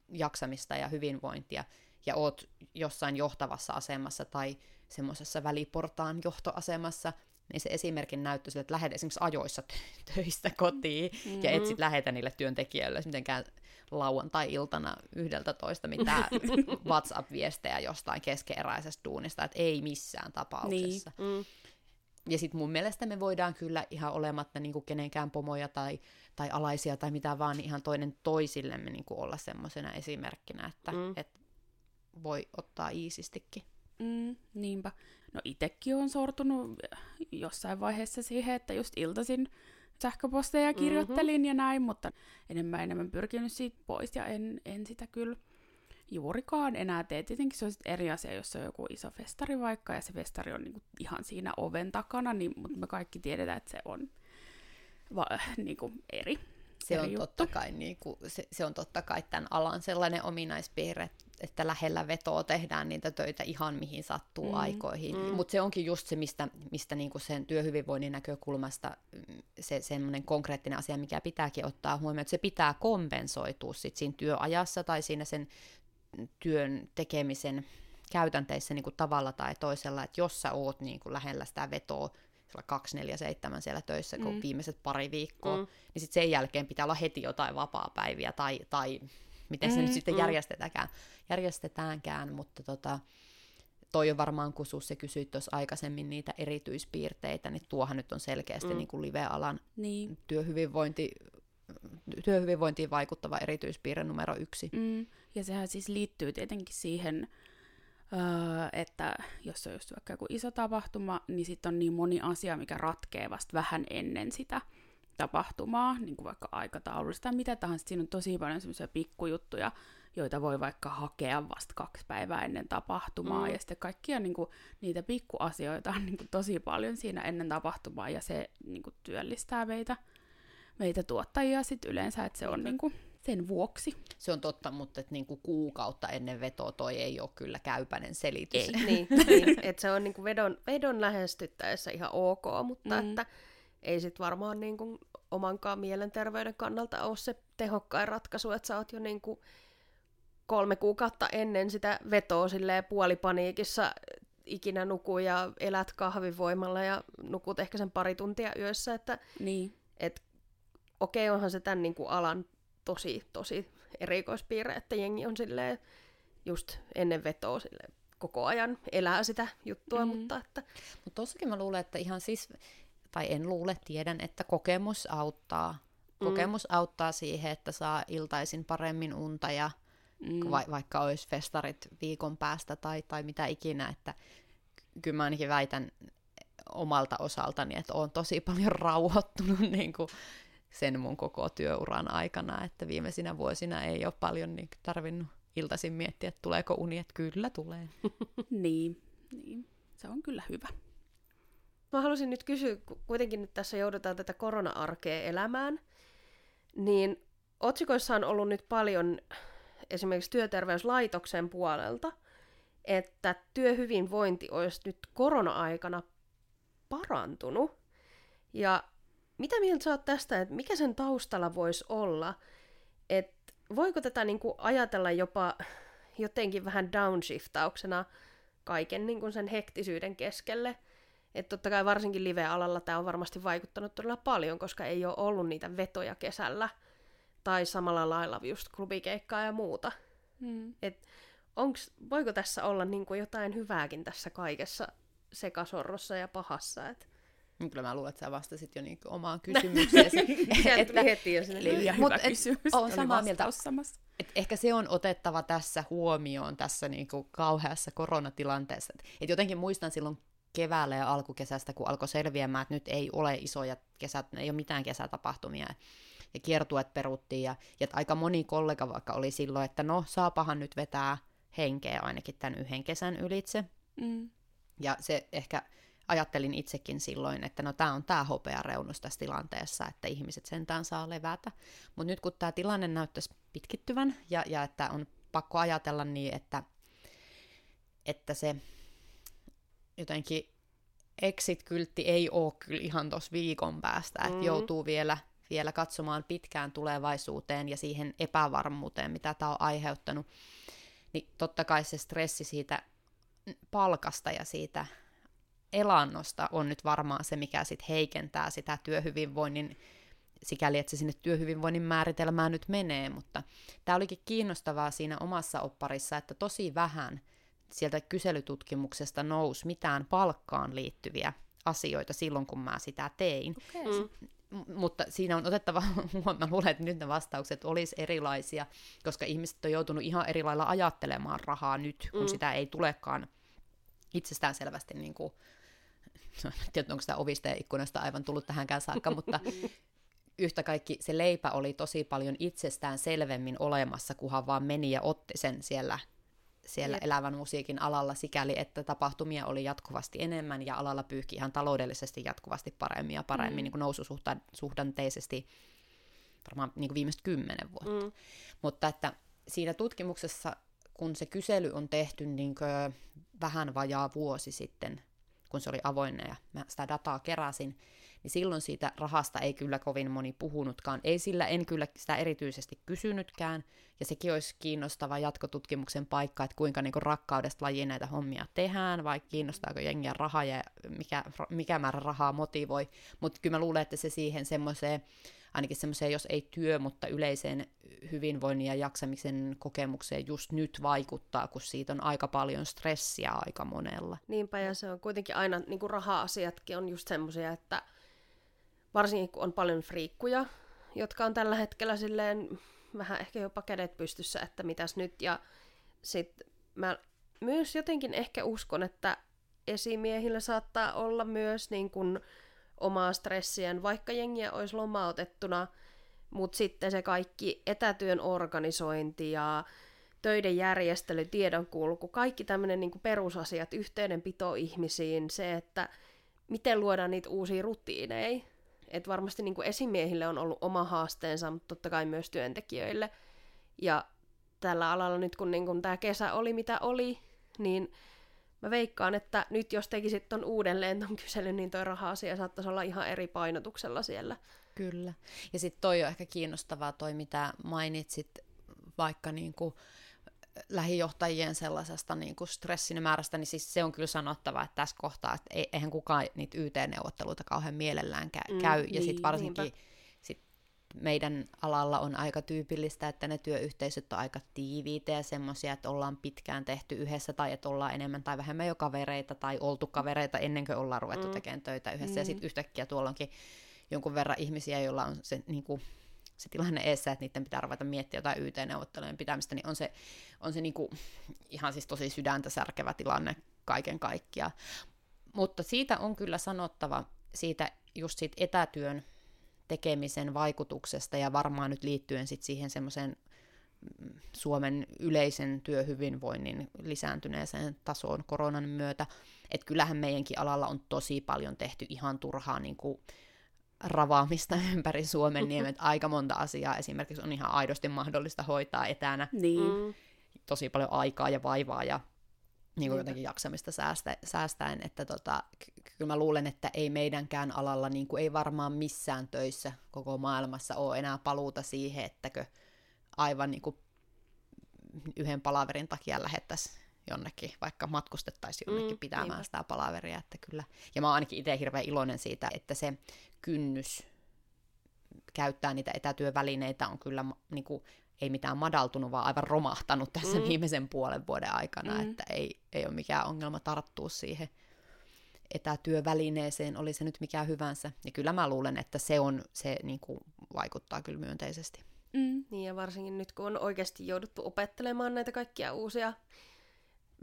Speaker 3: jaksamista ja hyvinvointia, ja oot jossain johtavassa asemassa tai semmoisessa väliportaan johtoasemassa, niin se esimerkin näyttö sille, että lähdet esimerkiksi ajoissa töistä kotiin mm-hmm. ja et mm-hmm. sit lähetä niille työntekijöille mitenkään lauantai-iltana yhdeltä toista mitään (laughs) WhatsApp-viestejä jostain keskeeräisestä duunista, että ei missään tapauksessa. Niin. Mm. Ja sitten mun mielestä me voidaan kyllä ihan olematta niinku kenenkään pomoja tai, tai alaisia tai mitä vaan, niin ihan toinen toisillemme niinku olla semmoisena esimerkkinä, että mm. et voi ottaa iisistikin.
Speaker 1: Mm, niinpä. No itekin on sortunut jossain vaiheessa siihen, että just iltaisin sähköposteja mhm. kirjoittelin mm-hmm. ja näin, mutta enemmän enemmän pyrkinyt siitä pois ja en, en sitä kyllä juurikaan enää tee. Tietenkin se on eri asia, jos on joku iso festari vaikka ja se festari on niinku ihan siinä oven takana, niin, mutta me kaikki tiedetään, että se on va- niin kuin eri.
Speaker 3: Se
Speaker 1: eri
Speaker 3: on,
Speaker 1: juttu.
Speaker 3: totta kai, niin kuin, se, se on totta kai tämän alan sellainen ominaispiirre, että lähellä vetoa tehdään niitä töitä ihan mihin sattuu
Speaker 1: Mm,
Speaker 3: aikoihin.
Speaker 2: mm.
Speaker 3: Mutta se onkin just se, mistä, mistä niin kuin sen työhyvinvoinnin näkökulmasta mm, se semmoinen konkreettinen asia, mikä pitääkin ottaa huomioon, että se pitää kompensoitua sit siinä työajassa tai siinä sen työn tekemisen käytänteissä niin kuin tavalla tai toisella, että jos sä oot niin kuin lähellä sitä vetoa, sillä 247 siellä töissä, kun
Speaker 1: Mm.
Speaker 3: viimeiset pari viikkoa,
Speaker 2: mm.
Speaker 3: niin sitten sen jälkeen pitää olla heti jotain vapaa-päiviä tai, tai miten se
Speaker 1: Mm,
Speaker 3: nyt sitten
Speaker 2: mm.
Speaker 3: järjestetäänkään, järjestetäänkään, mutta tota, toi on varmaan, kun Susse kysyit tuossa aikaisemmin niitä erityispiirteitä, niin tuohan nyt on selkeästi
Speaker 2: Mm.
Speaker 3: mm. niin kuin live-alan
Speaker 1: Niin.
Speaker 3: työhyvinvointi, työhyvinvointiin vaikuttava erityispiirre numero yksi.
Speaker 1: Mm. Ja sehän siis liittyy tietenkin siihen, öö, että jos on just vaikka joku iso tapahtuma, niin sitten on niin moni asia, mikä ratkee vasta vähän ennen sitä tapahtumaa, niin kuin vaikka aikataulusta tai mitä tahansa. Siinä on tosi paljon semmoisia pikkujuttuja, joita voi vaikka hakea vasta kaksi päivää ennen tapahtumaa.
Speaker 2: Mm.
Speaker 1: Ja sitten kaikkia niin kuin, niitä pikkuasioita on niin kuin, tosi paljon siinä ennen tapahtumaa, ja se niin kuin, työllistää meitä, meitä tuottajia sit yleensä, että se on niin kuin, sen vuoksi.
Speaker 3: Se on totta, mutta et niinku kuukautta ennen vetoa toi ei ole kyllä käypäinen selitys.
Speaker 1: Ei. (laughs)
Speaker 2: niin, niin että se on niinku vedon, vedon lähestyttäessä ihan ok, mutta
Speaker 1: mm.
Speaker 2: että ei sit varmaan niinku omankaan mielenterveyden kannalta ole se tehokkain ratkaisu, että sä oot jo niinku kolme kuukautta ennen sitä vetoa silleen puolipaniikissa ikinä nuku ja elät kahvivoimalla ja nukut ehkä sen pari tuntia yössä, että
Speaker 1: Niin.
Speaker 2: et, okei onhan se tämän niinku alan tosi, tosi erikoispiirre, että jengi on silleen just ennen vetoa silleen, koko ajan elää sitä juttua,
Speaker 1: Mm.
Speaker 2: mm. mutta että
Speaker 3: Mutta tossakin mä luulen, että ihan siis, tai en luule, tiedän, että kokemus auttaa.
Speaker 2: Mm.
Speaker 3: Kokemus auttaa siihen, että saa iltaisin paremmin unta ja
Speaker 1: Mm.
Speaker 3: va- vaikka olisi festarit viikon päästä tai, tai mitä ikinä, että kyllä mä ainakin väitän omalta osaltani, että olen tosi paljon (laughs) rauhoittunut niin kuin sen mun koko työuran aikana, että viimeisinä vuosina ei ole paljon niin tarvinnut iltaisin miettiä, että tuleeko uni, että kyllä tulee. (laughs)
Speaker 1: Niin, niin. Se on kyllä hyvä.
Speaker 2: Mä halusin nyt kysyä, kun kuitenkin nyt tässä joudutaan tätä korona-arkea elämään, niin otsikoissa on ollut nyt paljon esimerkiksi työterveyslaitoksen puolelta, että työhyvinvointi olisi nyt korona-aikana parantunut. Ja mitä mieltä sä oot tästä, että mikä sen taustalla voisi olla, että voiko tätä niinku ajatella jopa jotenkin vähän downshiftauksena kaiken niinku sen hektisyyden keskelle, että totta kai varsinkin live-alalla tämä on varmasti vaikuttanut todella paljon, koska ei ole ollut niitä vetoja kesällä. Tai samalla lailla just klubikeikkaa ja muuta.
Speaker 1: Mm.
Speaker 2: Onks, voiko tässä olla niin kuin jotain hyvääkin tässä kaikessa sekasorrossa ja pahassa? Et...
Speaker 3: Niin Kyllä mä luulen, että sä vastasit jo niin omaan (laughs) kysymykseesi.
Speaker 2: Sieltä tuli heti jo sinne.
Speaker 1: Eli liian
Speaker 3: Mut
Speaker 1: hyvä
Speaker 3: et-
Speaker 1: kysymys.
Speaker 3: oon
Speaker 1: oli
Speaker 3: samaa mieltä.
Speaker 1: samassa.
Speaker 3: Et ehkä se on otettava tässä huomioon tässä niin kuin kauheassa koronatilanteessa. Et- Et jotenkin muistan silloin keväällä ja alkukesästä, kun alkoi selviämään, että nyt ei ole isoja kesät, ei ole mitään kesätapahtumia. Ja kiertuet peruttiin. Ja, ja aika moni kollega vaikka oli silloin, että no saapahan nyt vetää henkeä ainakin tämän yhden kesän ylitse.
Speaker 1: Mm.
Speaker 3: Ja se ehkä ajattelin itsekin silloin, että no tämä on tämä hopeareunus tässä tilanteessa, että ihmiset sentään saa levätä. Mutta nyt kun tämä tilanne näyttäisi pitkittyvän ja, ja että on pakko ajatella niin, että, että se jotenkin exit-kyltti ei ole kyllä ihan tuossa viikon päästä, että
Speaker 2: Mm.
Speaker 3: joutuu vielä, vielä katsomaan pitkään tulevaisuuteen ja siihen epävarmuuteen, mitä tämä on aiheuttanut. Niin totta kai se stressi siitä palkasta ja siitä elannosta on nyt varmaan se, mikä sit heikentää sitä työhyvinvoinnin, sikäli että se sinne työhyvinvoinnin määritelmään nyt menee, mutta tämä olikin kiinnostavaa siinä omassa opparissa, että tosi vähän sieltä kyselytutkimuksesta nousi mitään palkkaan liittyviä asioita silloin, kun mä sitä tein.
Speaker 1: Okay.
Speaker 2: Mm.
Speaker 3: M- mutta siinä on otettava (laughs) huomioon, mä luulen, että nyt ne vastaukset olisi erilaisia, koska ihmiset on joutunut ihan eri lailla ajattelemaan rahaa nyt, kun
Speaker 2: Mm.
Speaker 3: sitä ei tulekaan itsestään selvästi niin kuin, (laughs) en tiedä, onko sitä ovista ja ikkunasta aivan tullut tähänkään saakka, mutta (laughs) yhtä kaikki se leipä oli tosi paljon itsestään selvemmin olemassa, kunhan vaan meni ja otti sen siellä, siellä
Speaker 2: Jep.
Speaker 3: elävän musiikin alalla sikäli, että tapahtumia oli jatkuvasti enemmän ja alalla pyyhki ihan taloudellisesti jatkuvasti paremmin ja paremmin
Speaker 2: Mm.
Speaker 3: niin kuin noususuhdanteisesti varmaan niin kuin viimeiset kymmenen vuotta.
Speaker 2: Mm.
Speaker 3: Mutta että siinä tutkimuksessa, kun se kysely on tehty niin vähän vajaa vuosi sitten, kun se oli avoinna ja mä sitä dataa keräsin, niin silloin siitä rahasta ei kyllä kovin moni puhunutkaan. Ei sillä, en kyllä sitä erityisesti kysynytkään, ja sekin olisi kiinnostava jatkotutkimuksen paikka, että kuinka niin rakkaudesta lajiin näitä hommia tehdään, vai kiinnostaako jengiä rahaa ja mikä, mikä määrä rahaa motivoi. Mutta kyllä mä luulen, että se siihen semmoiseen, ainakin semmoiseen, jos ei työ, mutta yleiseen hyvinvoinnin ja jaksamisen kokemukseen just nyt vaikuttaa, kun siitä on aika paljon stressiä aika monella.
Speaker 2: Niinpä, ja se on kuitenkin aina, niin kuin raha-asiatkin on just semmoisia, että varsinkin kun on paljon friikkuja, jotka on tällä hetkellä silleen vähän ehkä jopa kädet pystyssä, että mitäs nyt, ja sit mä myös jotenkin ehkä uskon, että esimiehillä saattaa olla myös niin kuin omaa stressiään, vaikka jengiä olisi lomautettuna, mutta sitten se kaikki etätyön organisointi ja töiden järjestely, tiedonkulku, kaikki tämmöinen niin perusasiat, yhteydenpito ihmisiin, se, että miten luodaan niitä uusia rutiineja. Että varmasti niin kuin esimiehille on ollut oma haasteensa, mutta totta kai myös työntekijöille. Ja tällä alalla nyt, kun niin kuin tämä kesä oli mitä oli, niin mä veikkaan, että nyt jos tekisit ton uudelleen ton kyselyn, niin toi raha-asia saattaisi olla ihan eri painotuksella siellä.
Speaker 3: Kyllä. Ja sitten toi on ehkä kiinnostavaa toi, mitä mainitsit vaikka niinku lähijohtajien sellaisesta niinku stressin määrästä, niin siis se on kyllä sanottava, että tässä kohtaa, että ei- eihän kukaan niitä YT-neuvotteluita kauhean mielellään kä-
Speaker 2: Mm,
Speaker 3: käy, ja
Speaker 1: niin,
Speaker 3: sitten varsinkin
Speaker 2: niinpä.
Speaker 3: sit meidän alalla on aika tyypillistä, että ne työyhteisöt on aika tiiviitä ja semmoisia, että ollaan pitkään tehty yhdessä tai että ollaan enemmän tai vähemmän jo kavereita tai oltu kavereita ennen kuin ollaan ruvettu
Speaker 2: Mm.
Speaker 3: tekemään töitä yhdessä. Ja
Speaker 1: Mm.
Speaker 3: sitten yhtäkkiä tuolla onkin jonkun verran ihmisiä, joilla on se, niin kuin, se tilanne eessä, että niiden pitää ruveta miettiä jotain YT-neuvottelujen pitämistä, niin on se, on se niin kuin, ihan siis tosi sydäntä särkevä tilanne kaiken kaikkiaan. Mutta siitä on kyllä sanottava, siitä just siitä etätyön tekemisen vaikutuksesta ja varmaan nyt liittyen sit siihen semmoiseen mm, Suomen yleisen työhyvinvoinnin lisääntyneeseen tasoon koronan myötä, että kyllähän meidänkin alalla on tosi paljon tehty ihan turhaa niin kuin ravaamista (laughs) ympäri Suomen (laughs) niemet. Aika monta asiaa esimerkiksi on ihan aidosti mahdollista hoitaa etänä
Speaker 1: Niin. Mm.
Speaker 2: Mm.
Speaker 3: tosi paljon aikaa ja vaivaa ja niin kuin jotenkin jaksamista säästä, säästäen, että tota, ky- kyllä mä luulen, että ei meidänkään alalla, niin kuin ei varmaan missään töissä koko maailmassa ole enää paluuta siihen, ettäkö aivan niin kuin yhden palaverin takia lähettäisiin jonnekin, vaikka matkustettaisiin jonnekin
Speaker 2: Mm,
Speaker 3: pitämään
Speaker 2: niinpä.
Speaker 3: sitä palaveria, että kyllä. Ja mä oon ainakin itse hirveän iloinen siitä, että se kynnys käyttää niitä etätyövälineitä on kyllä niin kuin, ei mitään madaltunut, vaan aivan romahtanut tässä
Speaker 2: Mm.
Speaker 3: viimeisen puolen vuoden aikana,
Speaker 1: mm.
Speaker 3: että ei, ei ole mikään ongelma tarttua siihen etätyövälineeseen, oli se nyt mikä hyvänsä. Ja kyllä mä luulen, että se, on, se niin kuin, vaikuttaa kyllä myönteisesti.
Speaker 1: Mm.
Speaker 2: Niin ja varsinkin nyt, kun on oikeasti jouduttu opettelemaan näitä kaikkia uusia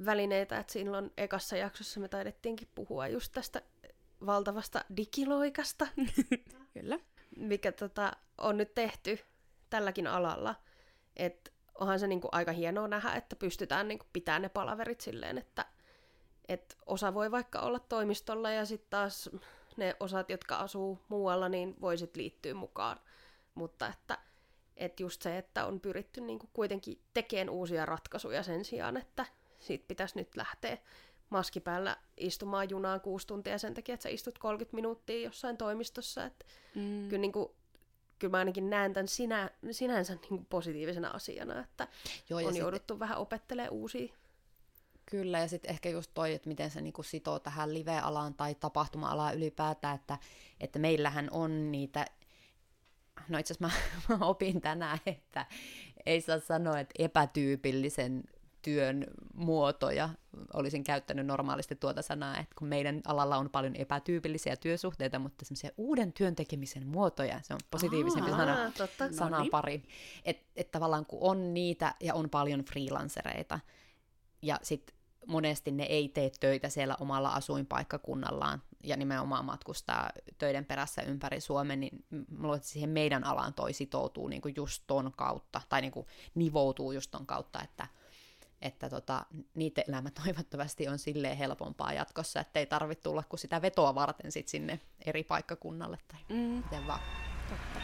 Speaker 2: välineitä, että silloin ekassa jaksossa me taidettiinkin puhua just tästä valtavasta digiloikasta, (laughs)
Speaker 1: Kyllä.
Speaker 2: mikä tota, on nyt tehty tälläkin alalla. että onhan se niinku aika hienoa nähdä, että pystytään niinku pitämään ne palaverit silleen, että et osa voi vaikka olla toimistolla ja sitten taas ne osat, jotka asuu muualla, niin voisit liittyä mukaan. Mutta että et just se, että on pyritty niinku kuitenkin tekemään uusia ratkaisuja sen sijaan, että siitä pitäisi nyt lähteä maski päällä istumaan junaan kuusi tuntia sen takia, että sä istut 30 minuuttia jossain toimistossa. Että
Speaker 1: Mm.
Speaker 2: kyllä, niin kuin, kyllä mä ainakin näen tämän sinä, sinänsä niin kuin positiivisena asiana, että
Speaker 3: Joo,
Speaker 2: on
Speaker 3: sit-
Speaker 2: jouduttu vähän opettelemaan uusia.
Speaker 3: Kyllä, ja sitten ehkä just toi, että miten se niinku sitoo tähän live-alaan tai tapahtuma-alaan ylipäätään, että, että meillähän on niitä, no itse asiassa mä, (laughs) mä opin tänään, että ei saa sanoa, että epätyypillisen työn muotoja. Olisin käyttänyt normaalisti tuota sanaa, että kun meidän alalla on paljon epätyypillisiä työsuhteita, mutta semmoisia uuden työn tekemisen muotoja, se on positiivisempi
Speaker 1: Aa.
Speaker 3: sana,
Speaker 2: totta.
Speaker 1: No
Speaker 3: sana
Speaker 1: niin.
Speaker 3: pari. Että et tavallaan kun on niitä ja on paljon freelancereita, ja sitten monesti ne ei tee töitä siellä omalla asuinpaikkakunnallaan ja nimenomaan matkustaa töiden perässä ympäri Suomen, niin mä luulen, että siihen meidän alaan toi sitoutuu niinku just ton kautta, tai niinku nivoutuu just ton kautta, että että tota, niiden elämä (laughs) toivottavasti on silleen helpompaa jatkossa, että ei tarvitse tulla kuin sitä vetoa varten sit sinne eri paikkakunnalle tai mm. miten vaan. Totta.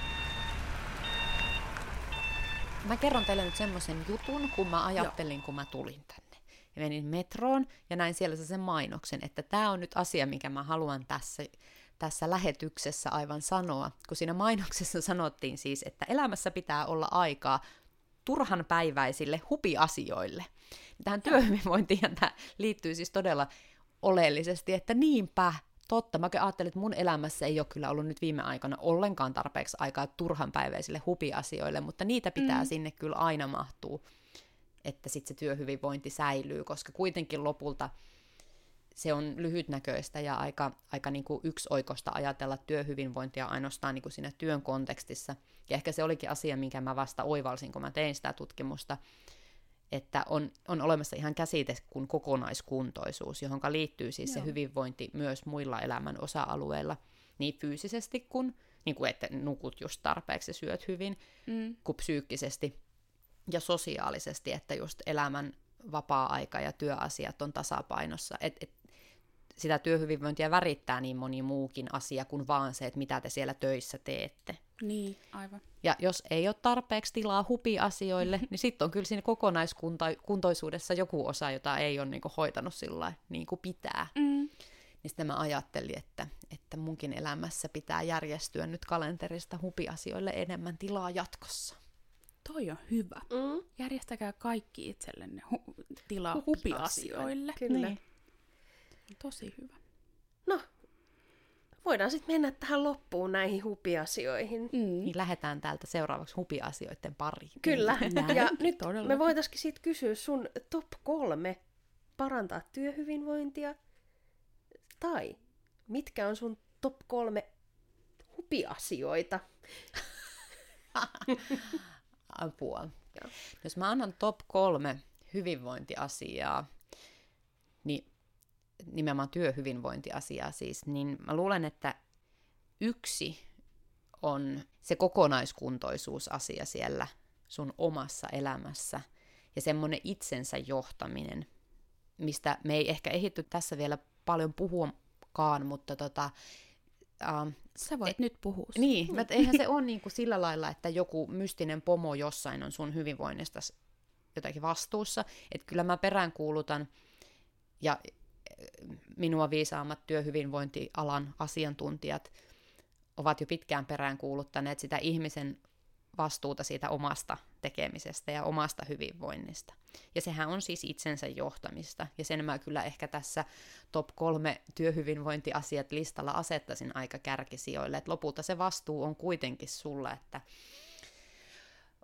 Speaker 3: Mä kerron teille nyt semmoisen jutun, kun mä ajattelin, Joo. kun mä tulin tänne. Ja menin metroon ja näin siellä sen mainoksen, että tämä on nyt asia, mikä mä haluan tässä, tässä lähetyksessä aivan sanoa. Kun siinä mainoksessa sanottiin siis, että elämässä pitää olla aikaa turhan päiväisille hupiasioille. Tähän työhyvinvointiin liittyy siis todella oleellisesti, että niinpä, totta. Mä ajattelin, että mun elämässä ei ole kyllä ollut nyt viime aikoina ollenkaan tarpeeksi aikaa turhanpäiväisille hupiasioille, mutta niitä pitää mm. sinne kyllä aina mahtuu, että sitten se työhyvinvointi säilyy, koska kuitenkin lopulta se on lyhytnäköistä ja aika, aika niin kuin yksioikosta ajatella työhyvinvointia ainoastaan niin kuin siinä työn kontekstissa. Ja ehkä se olikin asia, minkä mä vasta oivalsin, kun mä tein sitä tutkimusta, että on, on olemassa ihan käsite kuin kokonaiskuntoisuus, johon liittyy siis Joo. se hyvinvointi myös muilla elämän osa-alueilla, niin fyysisesti kuin, niin kuin että nukut just tarpeeksi ja syöt hyvin, mm. kuin psyykkisesti ja sosiaalisesti, että just elämän vapaa-aika ja työasiat on tasapainossa. Et, et, sitä työhyvinvointia värittää niin moni muukin asia kuin vaan se, että mitä te siellä töissä teette.
Speaker 1: Niin, aivan.
Speaker 3: Ja jos ei ole tarpeeksi tilaa hupiasioille, (laughs) niin sitten on kyllä siinä kokonaiskuntoisuudessa joku osa, jota ei ole niinku hoitanut sillä niin kuin pitää. Mm. Niin sitten mä ajattelin, että, että munkin elämässä pitää järjestyä nyt kalenterista hupiasioille enemmän tilaa jatkossa.
Speaker 1: Toi on hyvä. Mm. Järjestäkää kaikki itsellenne hu- tilaa hupiasioille.
Speaker 2: Kyllä. Niin.
Speaker 1: Tosi hyvä.
Speaker 2: No, voidaan sitten mennä tähän loppuun näihin hupiasioihin. Mm.
Speaker 3: Niin lähdetään täältä seuraavaksi hupiasioiden pariin.
Speaker 2: Kyllä. Näin. Ja (laughs) nyt Todella. me voitaisiin sitten kysyä sun top kolme parantaa työhyvinvointia. Tai mitkä on sun top kolme hupiasioita? (laughs)
Speaker 3: Apua. Jos mä annan top kolme hyvinvointiasiaa, niin nimenomaan työhyvinvointiasiaa siis, niin mä luulen, että yksi on se kokonaiskuntoisuusasia siellä sun omassa elämässä ja semmoinen itsensä johtaminen, mistä me ei ehkä ehitty tässä vielä paljon puhuakaan, mutta tota,
Speaker 1: Uh, Sä voit e- nyt puhua.
Speaker 3: Niin, mutta eihän se ole niin kuin sillä lailla, että joku mystinen pomo jossain on sun hyvinvoinnista jotakin vastuussa. Että kyllä mä peräänkuulutan, ja minua viisaammat työhyvinvointialan asiantuntijat ovat jo pitkään perään kuuluttaneet sitä ihmisen vastuuta siitä omasta tekemisestä ja omasta hyvinvoinnista. Ja sehän on siis itsensä johtamista, ja sen mä kyllä ehkä tässä top kolme työhyvinvointiasiat listalla asettaisin aika kärkisijoille, että lopulta se vastuu on kuitenkin sulla, että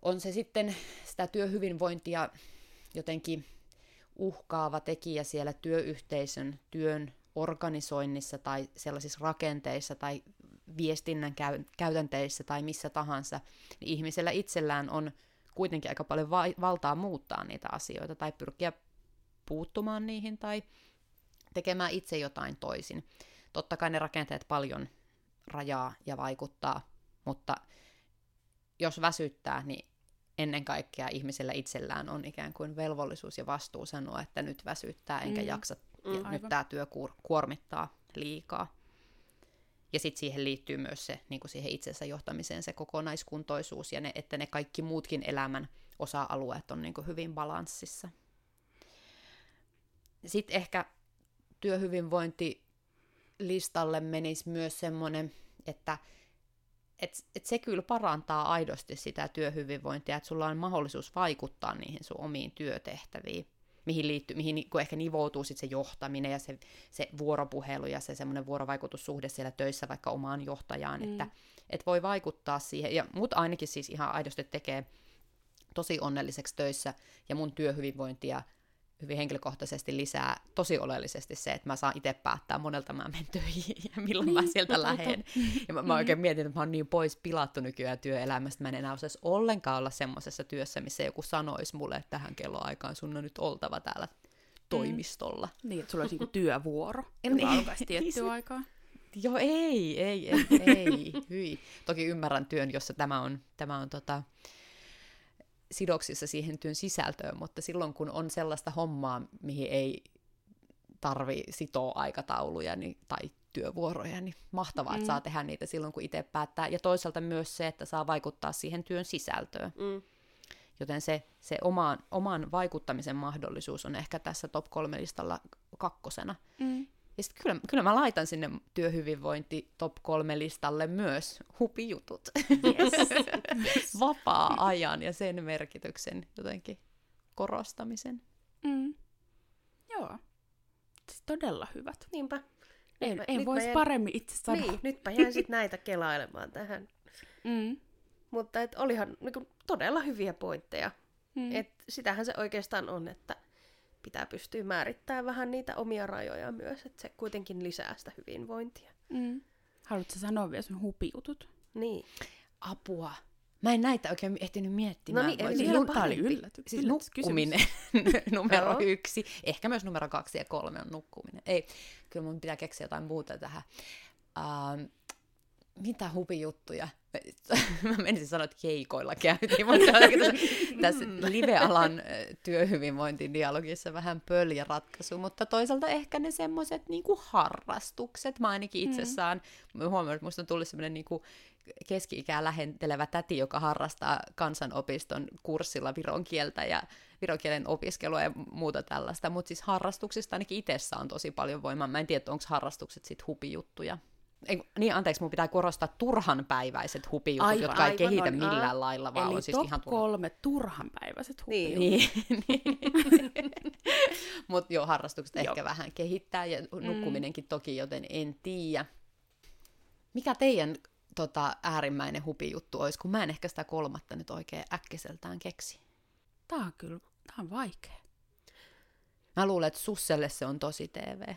Speaker 3: on se sitten sitä työhyvinvointia jotenkin uhkaava tekijä siellä työyhteisön työn organisoinnissa tai sellaisissa rakenteissa tai viestinnän käy- käytänteissä tai missä tahansa, niin ihmisellä itsellään on kuitenkin aika paljon va- valtaa muuttaa niitä asioita tai pyrkiä puuttumaan niihin tai tekemään itse jotain toisin. Totta kai ne rakenteet paljon rajaa ja vaikuttaa, mutta jos väsyttää, niin ennen kaikkea ihmisellä itsellään on ikään kuin velvollisuus ja vastuu sanoa, että nyt väsyttää enkä mm. jaksa, mm, ja nyt tämä työ kuormittaa liikaa. Ja sitten siihen liittyy myös se niin kuin siihen itsensä johtamiseen se kokonaiskuntoisuus ja ne, että ne kaikki muutkin elämän osa-alueet on niin kuin hyvin balanssissa. Sitten ehkä työhyvinvointi listalle menisi myös semmoinen, että et, et se kyllä parantaa aidosti sitä työhyvinvointia, että sulla on mahdollisuus vaikuttaa niihin sun omiin työtehtäviin, mihin, liittyy, mihin kun ehkä nivoutuu sit se johtaminen ja se, se vuoropuhelu ja se semmoinen vuorovaikutussuhde siellä töissä vaikka omaan johtajaan, mm. että et voi vaikuttaa siihen, ja mut ainakin siis ihan aidosti tekee tosi onnelliseksi töissä, ja mun työhyvinvointia hyvin henkilökohtaisesti lisää tosi oleellisesti se, että mä saan itse päättää monelta mä menen töihin ja milloin niin, mä sieltä lähden. Ja mä, mä oikein mietin, että mä oon niin pois pilattu nykyään työelämästä, mä en enää osaisi ollenkaan olla semmoisessa työssä, missä joku sanoisi mulle, että tähän kelloaikaan sun on nyt oltava täällä toimistolla.
Speaker 1: Mm. Niin, että sulla olisi niinku työvuoro, (laughs) joka niin. alkaisi tiettyä (laughs) aikaa.
Speaker 3: Joo, ei, ei, ei, ei, (laughs) hyi. Toki ymmärrän työn, jossa tämä on, tämä on tota, sidoksissa siihen työn sisältöön, mutta silloin kun on sellaista hommaa, mihin ei tarvi sitoa aikatauluja niin, tai työvuoroja, niin mahtavaa, mm. että saa tehdä niitä silloin, kun itse päättää. Ja toisaalta myös se, että saa vaikuttaa siihen työn sisältöön. Mm. Joten se, se omaan, oman vaikuttamisen mahdollisuus on ehkä tässä top kolme listalla kakkosena. Mm. Ja sitten kyllä, kyllä mä laitan sinne työhyvinvointi top kolme listalle myös hupijutut. Yes. (laughs) Vapaa-ajan ja sen merkityksen jotenkin korostamisen. Mm.
Speaker 1: Joo. Siis todella hyvät.
Speaker 2: Niinpä.
Speaker 1: Ei, ei voisi jään... paremmin itse sanoa.
Speaker 2: Niin, nytpä jään sitten näitä kelailemaan tähän. Mm. Mutta et olihan niin todella hyviä pointteja. Mm. Et sitähän se oikeastaan on, että pitää pystyä määrittämään vähän niitä omia rajoja myös, että se kuitenkin lisää sitä hyvinvointia. Mm.
Speaker 1: Haluatko sanoa vielä sun hupiutut?
Speaker 2: Niin.
Speaker 3: Apua. Mä en näitä oikein ehtinyt miettimään.
Speaker 2: No niin,
Speaker 3: eli
Speaker 2: siis tämä oli yllätys.
Speaker 3: Siis nukkuminen (laughs) numero no. yksi. Ehkä myös numero kaksi ja kolme on nukkuminen. Ei, kyllä mun pitää keksiä jotain muuta tähän. Uh, mitä hupijuttuja? (laughs) Mä menisin sanoa, että keikoilla käytiin, mutta (laughs) tässä, tässä live-alan työhyvinvointidialogissa vähän pöljä ratkaisu, mutta toisaalta ehkä ne semmoiset niinku harrastukset. Mä ainakin itse mm. saan, mä huomioon, että musta on tullut semmoinen niinku keski-ikää lähentelevä täti, joka harrastaa kansanopiston kurssilla viron kieltä ja viron kielen opiskelua ja muuta tällaista, mutta siis harrastuksista ainakin itsessä on tosi paljon voimaa. Mä en tiedä, onko harrastukset sitten hupijuttuja. Ei, niin, anteeksi, mun pitää korostaa turhanpäiväiset hupijutut, aivan, jotka ei aivan, kehitä on, millään a. lailla, vaan
Speaker 1: Eli
Speaker 3: on siis
Speaker 1: top
Speaker 3: ihan
Speaker 1: turha. kolme turhanpäiväiset
Speaker 3: hupijutut. Niin, niin. (laughs) Mutta joo, harrastukset joo. ehkä vähän kehittää ja nukkuminenkin mm. toki, joten en tiedä. Mikä teidän tota, äärimmäinen hupijuttu olisi, kun mä en ehkä sitä kolmatta nyt oikein äkkiseltään keksi.
Speaker 1: Tää on kyllä, tää on vaikea.
Speaker 3: Mä luulen, että Susselle se on tosi TV.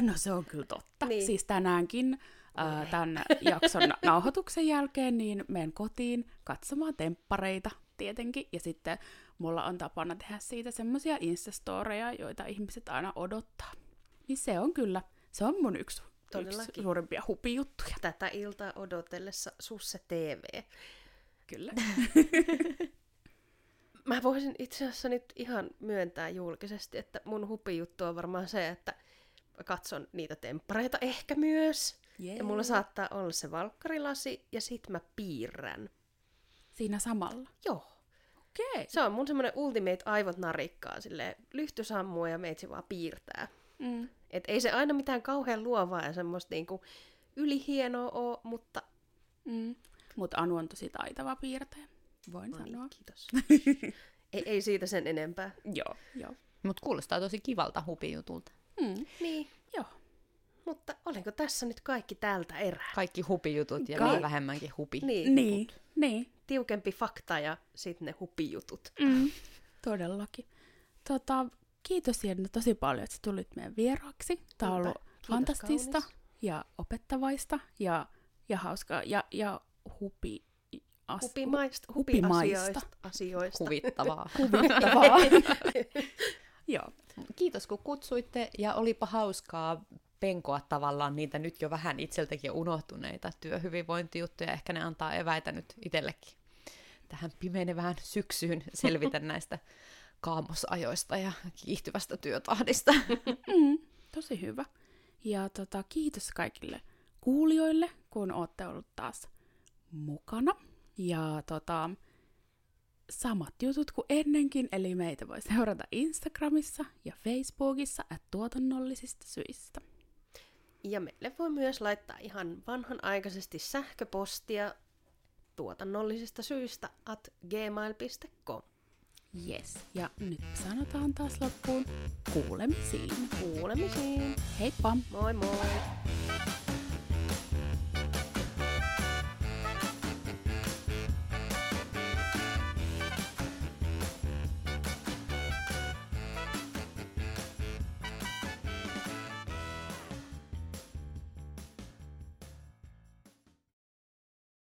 Speaker 1: No se on kyllä totta. Niin. Siis tänäänkin ää, tämän jakson nauhoituksen jälkeen niin menen kotiin katsomaan temppareita tietenkin. Ja sitten mulla on tapana tehdä siitä semmoisia instastoreja, joita ihmiset aina odottaa. Niin se on kyllä, se on mun yksi Todellakin. Yksi suurimpia hupijuttuja.
Speaker 2: Tätä iltaa odotellessa Susse TV.
Speaker 1: Kyllä. (laughs)
Speaker 2: Mä voisin itse asiassa nyt ihan myöntää julkisesti, että mun hupijuttu on varmaan se, että katson niitä temppareita ehkä myös. Yeah. Ja mulla saattaa olla se valkkarilasi ja sit mä piirrän.
Speaker 1: Siinä samalla?
Speaker 2: Joo.
Speaker 1: Okei. Okay.
Speaker 2: Se on mun semmonen ultimate aivot narikkaa, silleen lyhty sammuu ja meitsi vaan piirtää. Mm. Et ei se aina mitään kauhean luovaa ja semmoista niinku ylihienoa ole, mutta...
Speaker 1: Mm. Mutta Anu on tosi taitava piirtäjä, voin no niin, sanoa.
Speaker 2: kiitos. (laughs) ei, ei siitä sen enempää.
Speaker 1: Joo, joo.
Speaker 3: Mutta kuulostaa tosi kivalta hupijutulta.
Speaker 2: Mm. Niin. Joo. Mutta olenko tässä nyt kaikki tältä erää?
Speaker 3: Kaikki hupijutut ja Ka- vähemmänkin hupi.
Speaker 1: Niin. niin. niin.
Speaker 2: Tiukempi fakta ja sitten ne hupijutut.
Speaker 1: Mm. Todellakin. Tota, kiitos Jenna tosi paljon, että tulit meidän vieraaksi. Tämä on ollut kiitos, fantastista kaunis. ja opettavaista ja, ja hauskaa ja, ja hupi,
Speaker 2: as, hupimaista, hupimaista. asioista.
Speaker 3: Huvittavaa.
Speaker 1: Huvittavaa. (laughs) (laughs) Joo.
Speaker 3: Kiitos kun kutsuitte ja olipa hauskaa penkoa tavallaan niitä nyt jo vähän itseltäkin unohtuneita työhyvinvointijuttuja. Ehkä ne antaa eväitä nyt itsellekin tähän pimenevään syksyyn selvitä (laughs) näistä kaamosajoista ja kiihtyvästä työtahdista.
Speaker 1: Mm, tosi hyvä. Ja tota, kiitos kaikille kuulijoille, kun olette ollut taas mukana. Ja tota, samat jutut kuin ennenkin, eli meitä voi seurata Instagramissa ja Facebookissa at tuotannollisista syistä.
Speaker 2: Ja meille voi myös laittaa ihan vanhanaikaisesti sähköpostia tuotannollisista syistä at gmail.com.
Speaker 1: Yes. Ja nyt sanotaan taas loppuun kuulemisiin.
Speaker 2: Kuulemisiin.
Speaker 1: Heippa!
Speaker 2: Moi moi!